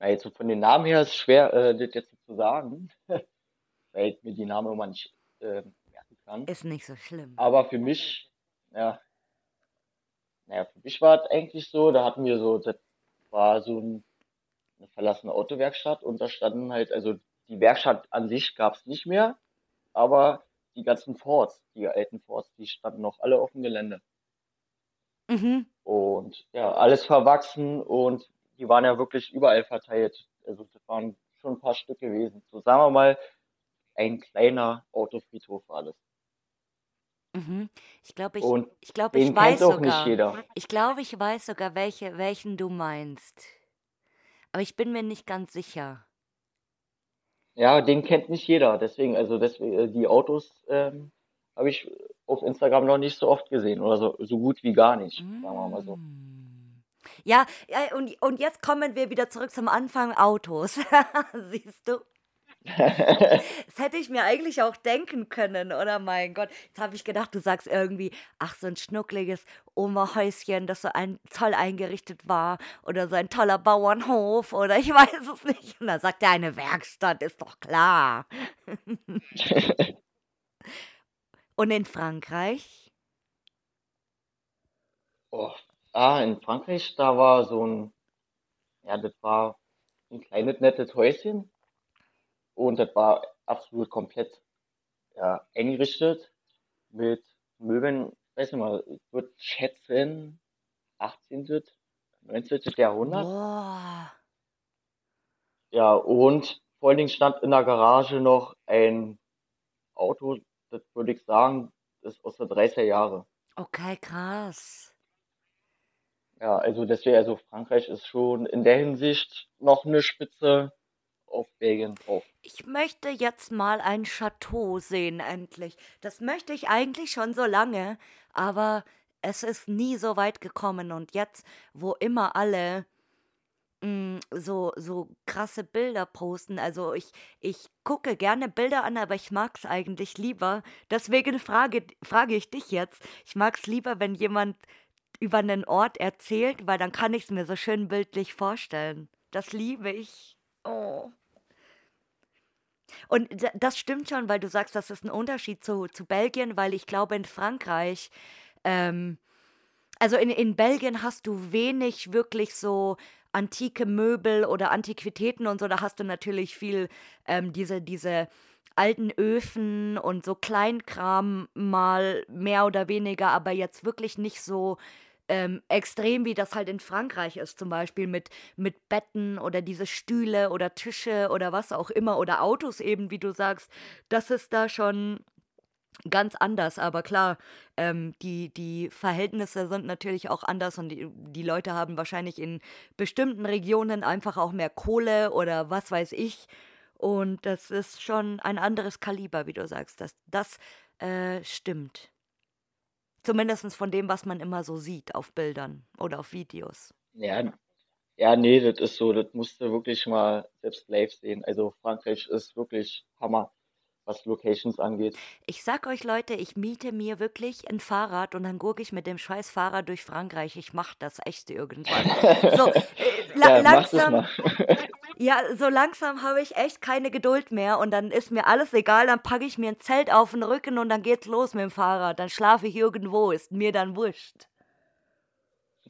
Ja, jetzt so von den Namen her ist schwer, äh, das jetzt zu sagen, weil mir die Namen immer nicht äh, kann. Ist nicht so schlimm. Aber für mich, ja, naja, für mich war es eigentlich so, da hatten wir so, das war so ein, eine verlassene Autowerkstatt und da standen halt, also die Werkstatt an sich gab es nicht mehr, aber die ganzen Forts, die alten Forts, die standen noch alle auf dem Gelände. Mhm. Und ja, alles verwachsen und die waren ja wirklich überall verteilt. Also das waren schon ein paar Stück gewesen. So sagen wir mal, ein kleiner Autofriedhof war das. Mhm. Ich glaube, ich, Und ich glaube, ich den kennt weiß auch nicht sogar. jeder. Ich glaube, ich weiß sogar, welche, welchen du meinst. Aber ich bin mir nicht ganz sicher. Ja, den kennt nicht jeder. Deswegen, also deswegen, äh, die Autos ähm, habe ich auf Instagram noch nicht so oft gesehen oder so, so gut wie gar nicht, sagen wir mal so. Mm. Ja, ja und, und jetzt kommen wir wieder zurück zum Anfang Autos. Siehst du? Das hätte ich mir eigentlich auch denken können, oder mein Gott. Jetzt habe ich gedacht, du sagst irgendwie, ach, so ein schnuckliges Oma-Häuschen, das so ein, toll eingerichtet war oder so ein toller Bauernhof oder ich weiß es nicht. Und dann sagt er, eine Werkstatt, ist doch klar. Und in Frankreich? Oh. Ah, in Frankreich, da war so ein, ja, das war ein kleines nettes Häuschen und das war absolut komplett ja, eingerichtet mit Möbeln, weiß nicht mal, ich würde schätzen 18., 19. Jahrhundert. Boah. Ja, und vor allen Dingen stand in der Garage noch ein Auto, das würde ich sagen, ist aus der 30er Jahre. Okay, krass. Ja, also deswegen, also Frankreich ist schon in der Hinsicht noch eine Spitze auf Belgien drauf. Ich möchte jetzt mal ein Chateau sehen, endlich. Das möchte ich eigentlich schon so lange, aber es ist nie so weit gekommen. Und jetzt, wo immer alle mm, so, so krasse Bilder posten, also ich, ich gucke gerne Bilder an, aber ich mag es eigentlich lieber. Deswegen frage, frage ich dich jetzt. Ich mag es lieber, wenn jemand über einen Ort erzählt, weil dann kann ich es mir so schön bildlich vorstellen. Das liebe ich. Oh. Und das stimmt schon, weil du sagst, das ist ein Unterschied zu, zu Belgien, weil ich glaube, in Frankreich, ähm, also in, in Belgien hast du wenig wirklich so antike Möbel oder Antiquitäten und so. Da hast du natürlich viel ähm, diese, diese alten Öfen und so Kleinkram mal mehr oder weniger, aber jetzt wirklich nicht so ähm, extrem, wie das halt in Frankreich ist, zum Beispiel mit, mit Betten oder diese Stühle oder Tische oder was auch immer oder Autos eben, wie du sagst. Das ist da schon ganz anders, aber klar, ähm, die, die Verhältnisse sind natürlich auch anders und die, die Leute haben wahrscheinlich in bestimmten Regionen einfach auch mehr Kohle oder was weiß ich. Und das ist schon ein anderes Kaliber, wie du sagst. Das, das äh, stimmt. Zumindest von dem, was man immer so sieht auf Bildern oder auf Videos. Ja, ja, nee, das ist so, das musst du wirklich mal selbst live sehen. Also Frankreich ist wirklich Hammer, was Locations angeht. Ich sag euch Leute, ich miete mir wirklich ein Fahrrad und dann gurke ich mit dem scheiß Fahrrad durch Frankreich. Ich mach das echt irgendwann. So, äh, la Ja, langsam. ja, so langsam habe ich echt keine Geduld mehr und dann ist mir alles egal. Dann packe ich mir ein Zelt auf den Rücken und dann geht's los mit dem Fahrrad. Dann schlafe ich irgendwo, ist mir dann wurscht.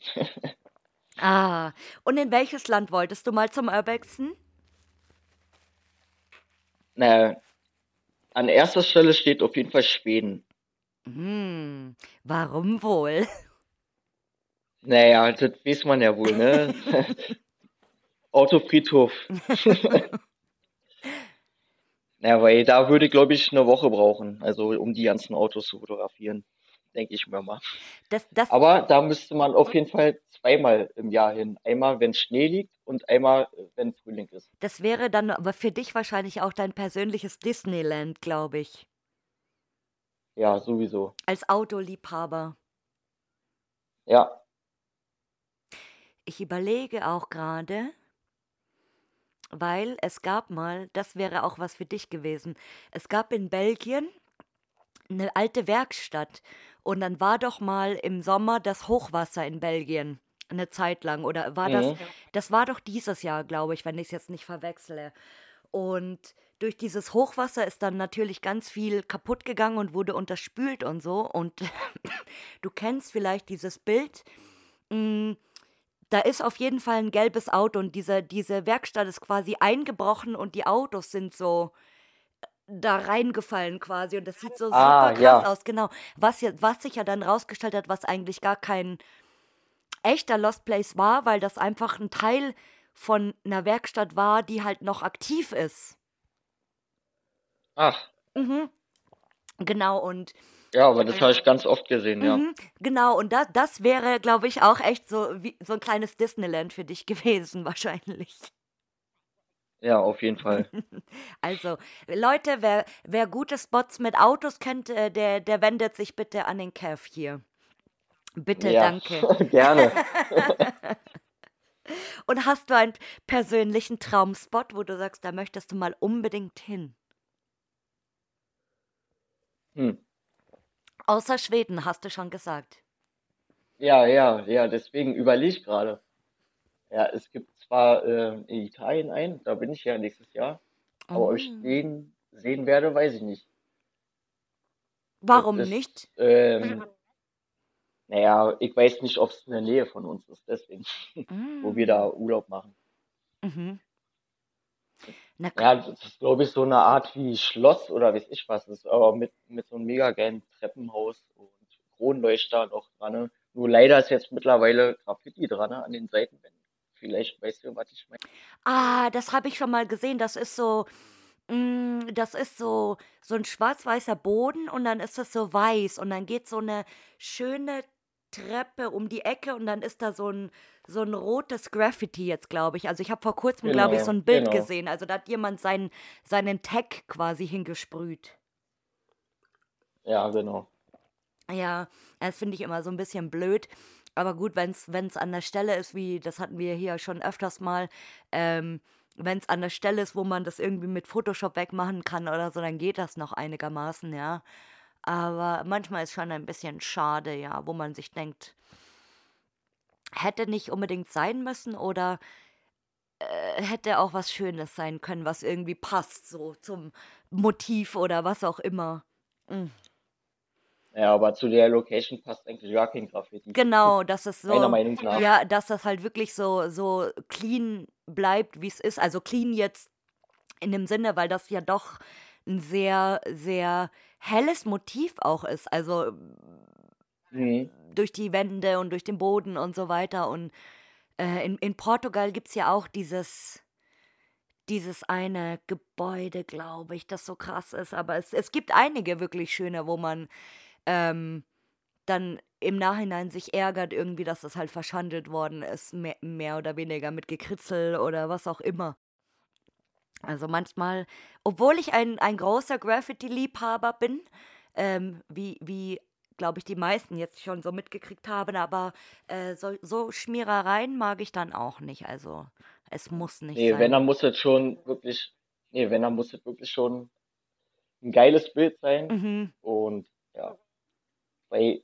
Ah, und in welches Land wolltest du mal zum Urbexen? Naja, an erster Stelle steht auf jeden Fall Schweden. Hm, warum wohl? Naja, das weiß man ja wohl, ne? Autofriedhof. Naja, weil da würde glaube ich, eine Woche brauchen, also um die ganzen Autos zu fotografieren, denke ich mir mal. Das, das, Aber da müsste man auf jeden Fall zweimal im Jahr hin. Einmal, wenn Schnee liegt und einmal, wenn Frühling ist. das wäre dann aber für dich wahrscheinlich auch dein persönliches Disneyland, glaube ich. Ja, sowieso. Als Autoliebhaber. Ja, Ich überlege auch gerade, weil es gab mal, das wäre auch was für dich gewesen. Es gab in Belgien eine alte Werkstatt. Und dann war doch mal im Sommer das Hochwasser in Belgien. Eine Zeit lang. Oder war das, Mhm. das war doch dieses Jahr, glaube ich, wenn ich es jetzt nicht verwechsle. Und durch dieses Hochwasser ist dann natürlich ganz viel kaputt gegangen und wurde unterspült und so. Und du kennst vielleicht dieses Bild. mm, Da ist auf jeden Fall ein gelbes Auto und diese, diese Werkstatt ist quasi eingebrochen und die Autos sind so da reingefallen quasi und das sieht so Ah, super krass ja. aus, genau. Was, ja, was sich ja dann rausgestellt hat, was eigentlich gar kein echter Lost Place war, weil das einfach ein Teil von einer Werkstatt war, die halt noch aktiv ist. Ach, Mhm. Genau, und ja, aber das habe ich ganz oft gesehen, ja. mhm, genau, und das, das wäre, glaube ich, auch echt so, wie, so ein kleines Disneyland für dich gewesen, wahrscheinlich. Ja, auf jeden Fall. Also, Leute, wer, wer gute Spots mit Autos kennt, äh, der, der wendet sich bitte an den Kev hier. Bitte, Ja, danke. gerne. Und hast du einen persönlichen Traumspot, wo du sagst, da möchtest du mal unbedingt hin? Hm. Außer Schweden, hast du schon gesagt. Ja, ja, ja, deswegen überlege ich gerade. Ja, es gibt zwar äh, in Italien einen, da bin ich ja nächstes Jahr, aber ob ich Oh. den sehen werde, weiß ich nicht. Das Warum ist, nicht? ähm, naja, ich weiß nicht, ob es in der Nähe von uns ist, deswegen, wo wir Mm. da Urlaub machen. Mhm. Na, Ja, das ist, glaube ich, so eine Art wie Schloss oder weiß ich was. Das ist aber mit, mit so einem mega geilen Treppenhaus und Kronleuchter noch dran. ne? Nur leider ist jetzt mittlerweile Graffiti dran ne, an den Seitenwänden. Vielleicht weißt du, was ich meine. ah, das habe ich schon mal gesehen. Das ist so, mm, das ist so, so ein schwarz-weißer Boden und dann ist das so weiß und dann geht so eine schöne Treppe um die Ecke und dann ist da so ein, so ein rotes Graffiti jetzt, glaube ich. Also ich habe vor kurzem, glaube ich, so Genau, ein Bild genau. gesehen. Also da hat jemand seinen, seinen Tag quasi hingesprüht. Ja, genau. Ja, das finde ich immer so ein bisschen blöd. Aber gut, wenn es an der Stelle ist, wie das hatten wir hier schon öfters mal, ähm, wenn es an der Stelle ist, wo man das irgendwie mit Photoshop wegmachen kann oder so, dann geht das noch einigermaßen, ja. Aber manchmal ist schon ein bisschen schade, ja, wo man sich denkt, hätte nicht unbedingt sein müssen oder äh, hätte auch was Schönes sein können, was irgendwie passt, so zum Motiv oder was auch immer. Mm. Ja, aber zu der Location passt eigentlich gar kein Graffiti. Genau, dass es Meiner so, Meinung nach. ja, dass das halt wirklich so, so clean bleibt, wie es ist. Also clean jetzt in dem Sinne, weil das ja doch ein sehr, sehr helles Motiv auch ist. Also Mhm. durch die Wände und durch den Boden und so weiter. Und äh, in, in Portugal gibt es ja auch dieses, dieses eine Gebäude, glaube ich, das so krass ist. Aber es, es gibt einige wirklich schöne, wo man ähm, dann im Nachhinein sich ärgert irgendwie, dass das halt verschandelt worden ist, mehr, mehr oder weniger mit Gekritzel oder was auch immer. Also manchmal, obwohl ich ein, ein großer Graffiti-Liebhaber bin, ähm, wie, wie glaube ich, die meisten jetzt schon so mitgekriegt haben, aber äh, so, so Schmierereien mag ich dann auch nicht. Also es muss nicht Nee, wenn, sein. dann muss es schon wirklich, nee, wenn, dann muss es wirklich schon ein geiles Bild sein. Mhm. Und ja, weil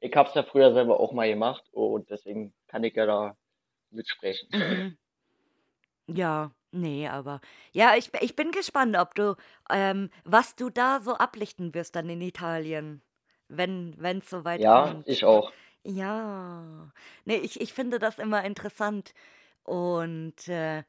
ich hab's ja früher selber auch mal gemacht und deswegen kann ich ja da mitsprechen. Mhm. Ja, nee, aber ja, ich, ich bin gespannt, ob du, ähm, was du da so ablichten wirst dann in Italien, wenn wenn es soweit Ja, kommt. ich auch. Ja, nee, ich, ich finde das immer interessant und äh,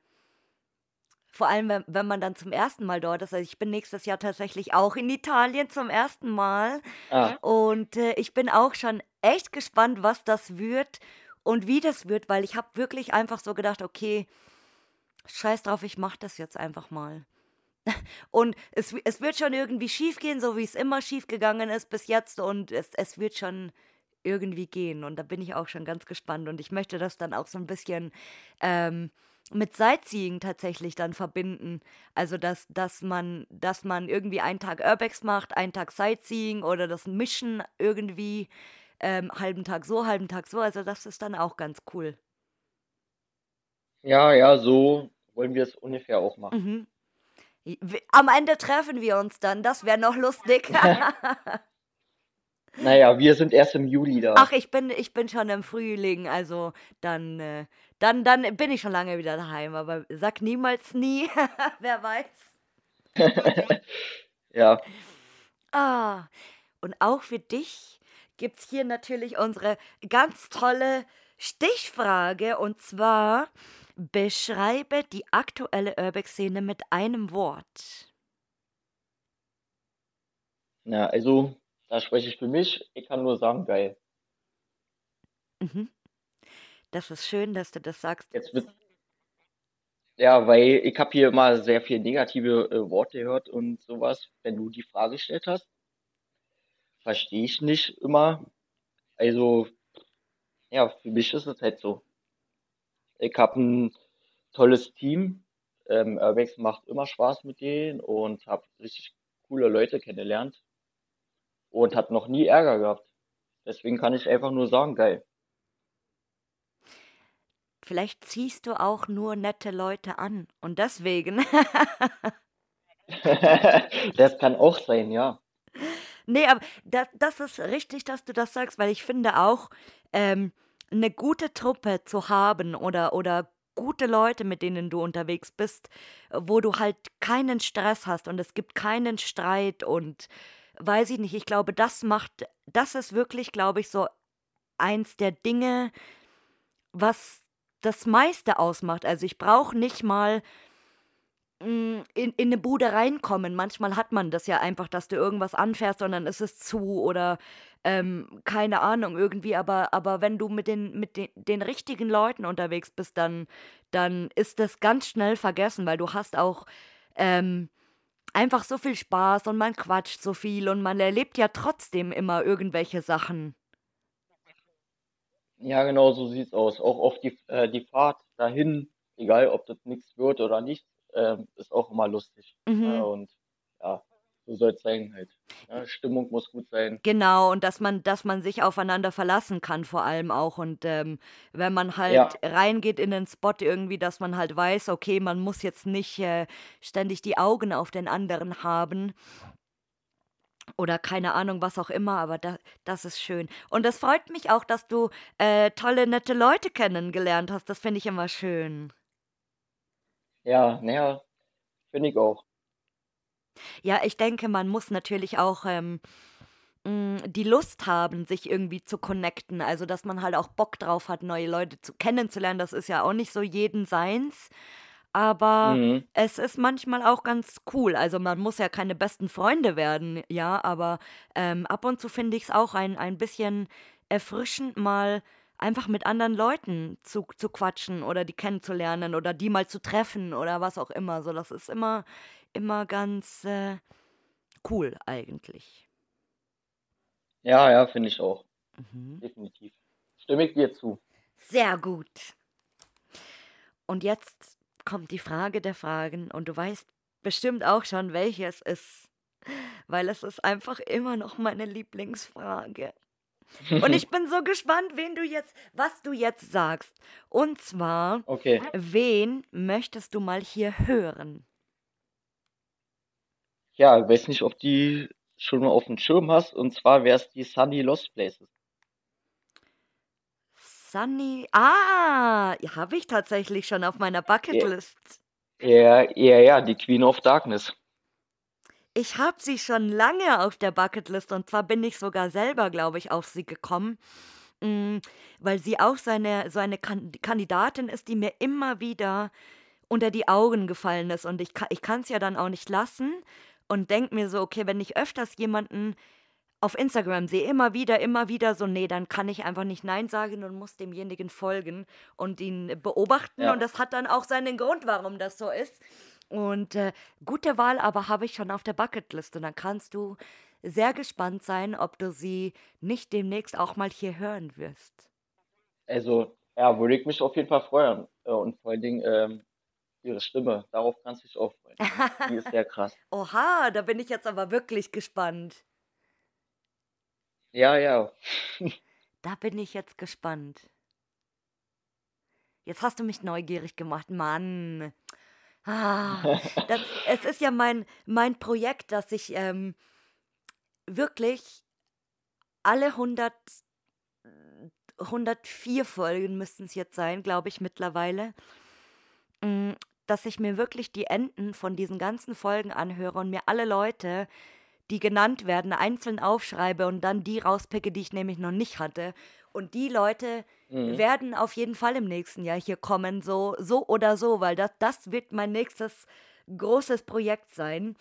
vor allem, wenn, wenn man dann zum ersten Mal dort ist. Also ich bin nächstes Jahr tatsächlich auch in Italien zum ersten Mal Ah, und äh, ich bin auch schon echt gespannt, was das wird und wie das wird, weil ich habe wirklich einfach so gedacht, okay, scheiß drauf, ich mach das jetzt einfach mal. Und es, es wird schon irgendwie schief gehen, so wie es immer schief gegangen ist bis jetzt. Und es, es wird schon irgendwie gehen. Und da bin ich auch schon ganz gespannt. Und ich möchte das dann auch so ein bisschen ähm, mit Sightseeing tatsächlich dann verbinden. Also, dass, dass, man, dass man irgendwie einen Tag Urbex macht, einen Tag Sightseeing oder das Mischen irgendwie. Ähm, halben Tag so, halben Tag so. Also, das ist dann auch ganz cool. ja, ja, so wollen wir es ungefähr auch machen. Mhm. Am Ende treffen wir uns dann, das wäre noch lustig. naja, wir sind erst im Juli da. Ach, ich bin, ich bin schon im Frühling, also dann, äh, dann, dann bin ich schon lange wieder daheim, aber sag niemals nie, wer weiß. ja. Ah, und auch für dich gibt es hier natürlich unsere ganz tolle Stichfrage und zwar beschreibe die aktuelle Urbex-Szene mit einem Wort. Ja, also da spreche ich für mich. Ich kann nur sagen, geil. Mhm. Das ist schön, dass du das sagst. Jetzt wird, ja, weil ich habe hier immer sehr viel negative äh, Worte gehört und sowas. Wenn du die Frage gestellt hast, verstehe ich nicht immer. Also, ja, für mich ist es halt so. Ich habe ein tolles Team. Ähm, Urbex macht immer Spaß mit denen und habe richtig coole Leute kennengelernt und hat noch nie Ärger gehabt. Deswegen kann ich einfach nur sagen, geil. Vielleicht ziehst du auch nur nette Leute an und deswegen. das kann auch sein, ja. Nee, aber das, das ist richtig, dass du das sagst, weil ich finde auch, ähm, eine gute Truppe zu haben oder, oder gute Leute, mit denen du unterwegs bist, wo du halt keinen Stress hast und es gibt keinen Streit und weiß ich nicht, ich glaube, das macht, das ist wirklich, glaube ich, so eins der Dinge, was das meiste ausmacht. Also ich brauche nicht mal in, in eine Bude reinkommen. Manchmal hat man das ja einfach, dass du irgendwas anfährst und dann ist es zu oder ähm, keine Ahnung irgendwie. Aber, aber wenn du mit, den, mit den, den richtigen Leuten unterwegs bist, dann, dann ist das ganz schnell vergessen, weil du hast auch ähm, einfach so viel Spaß und man quatscht so viel und man erlebt ja trotzdem immer irgendwelche Sachen. Ja, genau, so sieht's aus. Auch auf die, äh, die Fahrt dahin, egal ob das nichts wird oder nicht, äh, ist auch immer lustig. Mhm. Äh, und ja, so soll es sein halt. Ja, Stimmung muss gut sein. Genau, und dass man, dass man sich aufeinander verlassen kann, vor allem auch. Und ähm, wenn man halt ja. reingeht in den Spot irgendwie, dass man halt weiß, okay, man muss jetzt nicht äh, ständig die Augen auf den anderen haben oder keine Ahnung, was auch immer, aber da, das ist schön. Und es freut mich auch, dass du äh, tolle, nette Leute kennengelernt hast. Das finde ich immer schön. Ja, naja, finde ich auch. Ja, ich denke, man muss natürlich auch ähm, mm, die Lust haben, sich irgendwie zu connecten. Also, dass man halt auch Bock drauf hat, neue Leute zu, kennenzulernen. Das ist ja auch nicht so jeden seins. Aber Mhm. es ist manchmal auch ganz cool. Also, man muss ja keine besten Freunde werden, ja, aber, ähm, ab und zu finde ich es auch ein ein bisschen erfrischend, mal einfach mit anderen Leuten zu zu quatschen oder die kennenzulernen oder die mal zu treffen oder was auch immer. So, das ist immer immer ganz, äh, cool eigentlich. Ja, ja, finde ich auch. Mhm. Definitiv. Stimme ich dir zu. Sehr gut. Und jetzt kommt die Frage der Fragen und du weißt bestimmt auch schon, welches ist, weil es ist einfach immer noch meine Lieblingsfrage. Und ich bin so gespannt, wen du jetzt, was du jetzt sagst. Und zwar, okay. wen möchtest du mal hier hören? Ja, ich weiß nicht, ob die schon mal auf dem Schirm hast. Und zwar wäre es die Sunny Lost Places. Sunny. Ah, habe ich tatsächlich schon auf meiner Bucketlist. Ja, ja, ja, die Queen of Darkness. Ich habe sie schon lange auf der Bucketlist und zwar bin ich sogar selber, glaube ich, auf sie gekommen, mm, weil sie auch so eine, so eine Kandidatin ist, die mir immer wieder unter die Augen gefallen ist und ich, ich kann es ja dann auch nicht lassen und denke mir so, okay, wenn ich öfters jemanden auf Instagram sehe, immer wieder, immer wieder so, nee, dann kann ich einfach nicht Nein sagen und muss demjenigen folgen und ihn beobachten. Ja. Und das hat dann auch seinen Grund, warum das so ist. Und äh, gute Wahl, aber habe ich schon auf der Bucketlist. Und dann kannst du sehr gespannt sein, ob du sie nicht demnächst auch mal hier hören wirst. Also, ja, würde ich mich auf jeden Fall freuen. Äh, und vor allen Dingen ähm, ihre Stimme, darauf kannst du dich auch freuen. Die ist sehr krass. Oha, da bin ich jetzt aber wirklich gespannt. Ja, ja. Da bin ich jetzt gespannt. Jetzt hast du mich neugierig gemacht, Mann. Ah, das, es ist ja mein, mein Projekt, dass ich ähm, wirklich alle 100, 104 Folgen müssten es jetzt sein, glaube ich mittlerweile, mm, dass ich mir wirklich die Enden von diesen ganzen Folgen anhöre und mir alle Leute, die genannt werden, einzeln aufschreibe und dann die rauspicke, die ich nämlich noch nicht hatte. Und die Leute mhm. werden auf jeden Fall im nächsten Jahr hier kommen, so, so oder so, weil das, das wird mein nächstes großes Projekt sein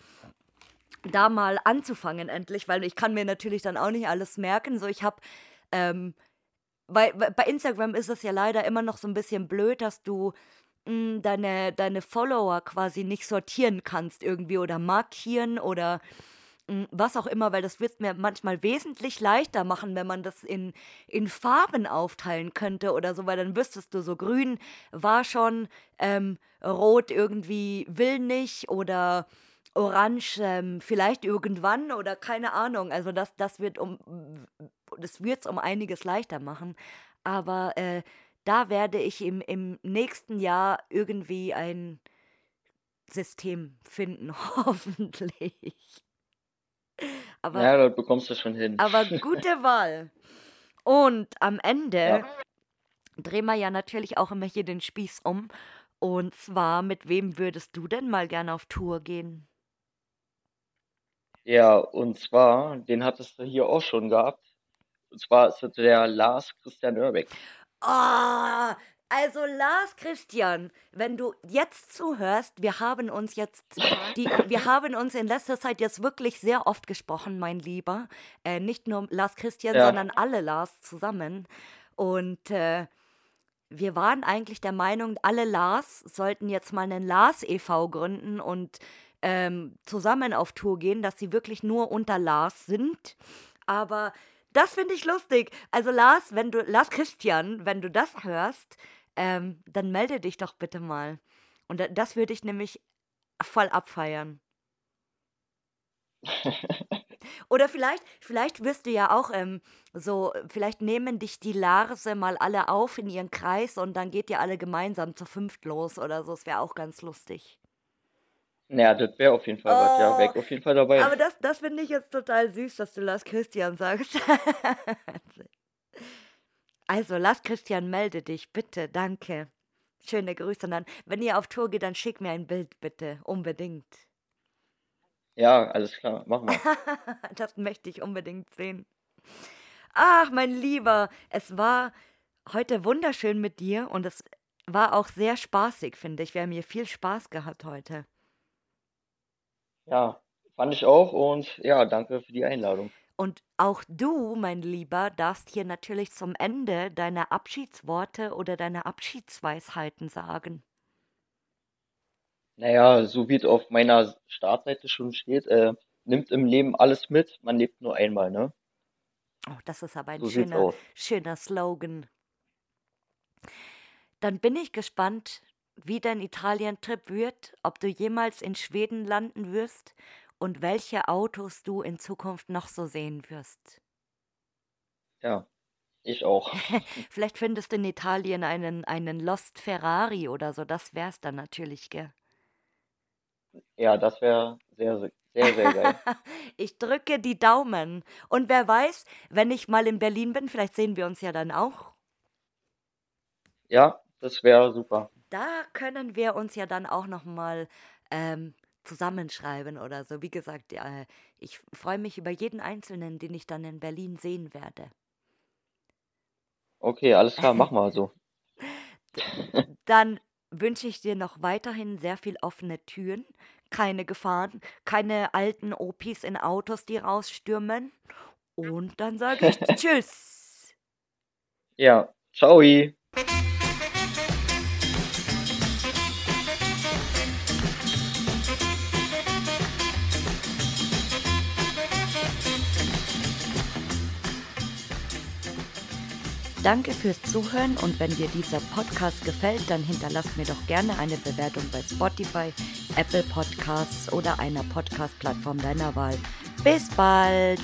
da mal anzufangen endlich, weil ich kann mir natürlich dann auch nicht alles merken. So, ich habe ähm, bei, bei Instagram ist es ja leider immer noch so ein bisschen blöd, dass du mh, hm, deine, deine Follower quasi nicht sortieren kannst irgendwie oder markieren oder was auch immer, weil das wird mir manchmal wesentlich leichter machen, wenn man das in, in Farben aufteilen könnte oder so, weil dann wüsstest du, so grün war schon, ähm, rot irgendwie will nicht oder orange ähm, vielleicht irgendwann oder keine Ahnung. Also das, das wird um das wird es um einiges leichter machen. Aber äh, da werde ich im, im nächsten Jahr irgendwie ein System finden, hoffentlich. Aber, ja, dort bekommst du schon hin. Aber gute Wahl. Und am Ende ja. drehen wir ja natürlich auch immer hier den Spieß um. Und zwar, mit wem würdest du denn mal gerne auf Tour gehen? Ja, und zwar, den hattest du hier auch schon gehabt. Und zwar ist das der Lars Christian Oerbeck. Ah, also Lars Christian, wenn du jetzt zuhörst, wir haben uns jetzt, die, wir haben uns in letzter Zeit jetzt wirklich sehr oft gesprochen, mein Lieber. Äh, nicht nur Lars Christian, ja. sondern alle Lars zusammen. Und äh, wir waren eigentlich der Meinung, alle Lars sollten jetzt mal einen Lars e.V. gründen und ähm, zusammen auf Tour gehen, dass sie wirklich nur unter Lars sind. Aber das finde ich lustig. Also Lars, wenn du, Lars Christian, wenn du das hörst, ähm, dann melde dich doch bitte mal. Und das würde ich nämlich voll abfeiern. Oder vielleicht, vielleicht wirst du ja auch ähm, so, vielleicht nehmen dich die Larse mal alle auf in ihren Kreis und dann geht ihr alle gemeinsam zu fünft los oder so. Das wäre auch ganz lustig. Naja, das wäre auf jeden Fall was, ja, oh, auf jeden Fall dabei. Aber das, das finde ich jetzt total süß, dass du Lars Christian sagst. also, Lars Christian, melde dich, bitte, danke. Schöne Grüße. Und dann, wenn ihr auf Tour geht, dann schick mir ein Bild, bitte, unbedingt. Ja, alles klar, machen wir. das möchte ich unbedingt sehen. Ach, mein Lieber, es war heute wunderschön mit dir und es war auch sehr spaßig, finde ich. Wir haben hier viel Spaß gehabt heute. Ja, fand ich auch und ja, danke für die Einladung. Und auch du, mein Lieber, darfst hier natürlich zum Ende deine Abschiedsworte oder deine Abschiedsweisheiten sagen. Naja, so wie es auf meiner Startseite schon steht, äh, nimmt im Leben alles mit, man lebt nur einmal, ne? Oh, das ist aber ein so schöner, schöner Slogan. Dann bin ich gespannt, wie dein Italien-Trip wird, ob du jemals in Schweden landen wirst und welche Autos du in Zukunft noch so sehen wirst. Ja, ich auch. Vielleicht findest du in Italien einen, einen Lost Ferrari oder so, das wär's dann natürlich, gell? Ja, das wäre sehr, sehr, sehr geil. ich drücke die Daumen. Und wer weiß, wenn ich mal in Berlin bin, vielleicht sehen wir uns ja dann auch. Ja, das wäre super da können wir uns ja dann auch noch mal ähm, zusammenschreiben oder so. Wie gesagt, äh, ich freue mich über jeden Einzelnen, den ich dann in Berlin sehen werde. Okay, alles klar, mach mal so. Dann wünsche ich dir noch weiterhin sehr viel offene Türen, keine Gefahren, keine alten Opis in Autos, die rausstürmen. Und dann sage ich Tschüss. Ja, ciao. Danke fürs Zuhören und wenn dir dieser Podcast gefällt, dann hinterlass mir doch gerne eine Bewertung bei Spotify, Apple Podcasts oder einer Podcast-Plattform deiner Wahl. Bis bald!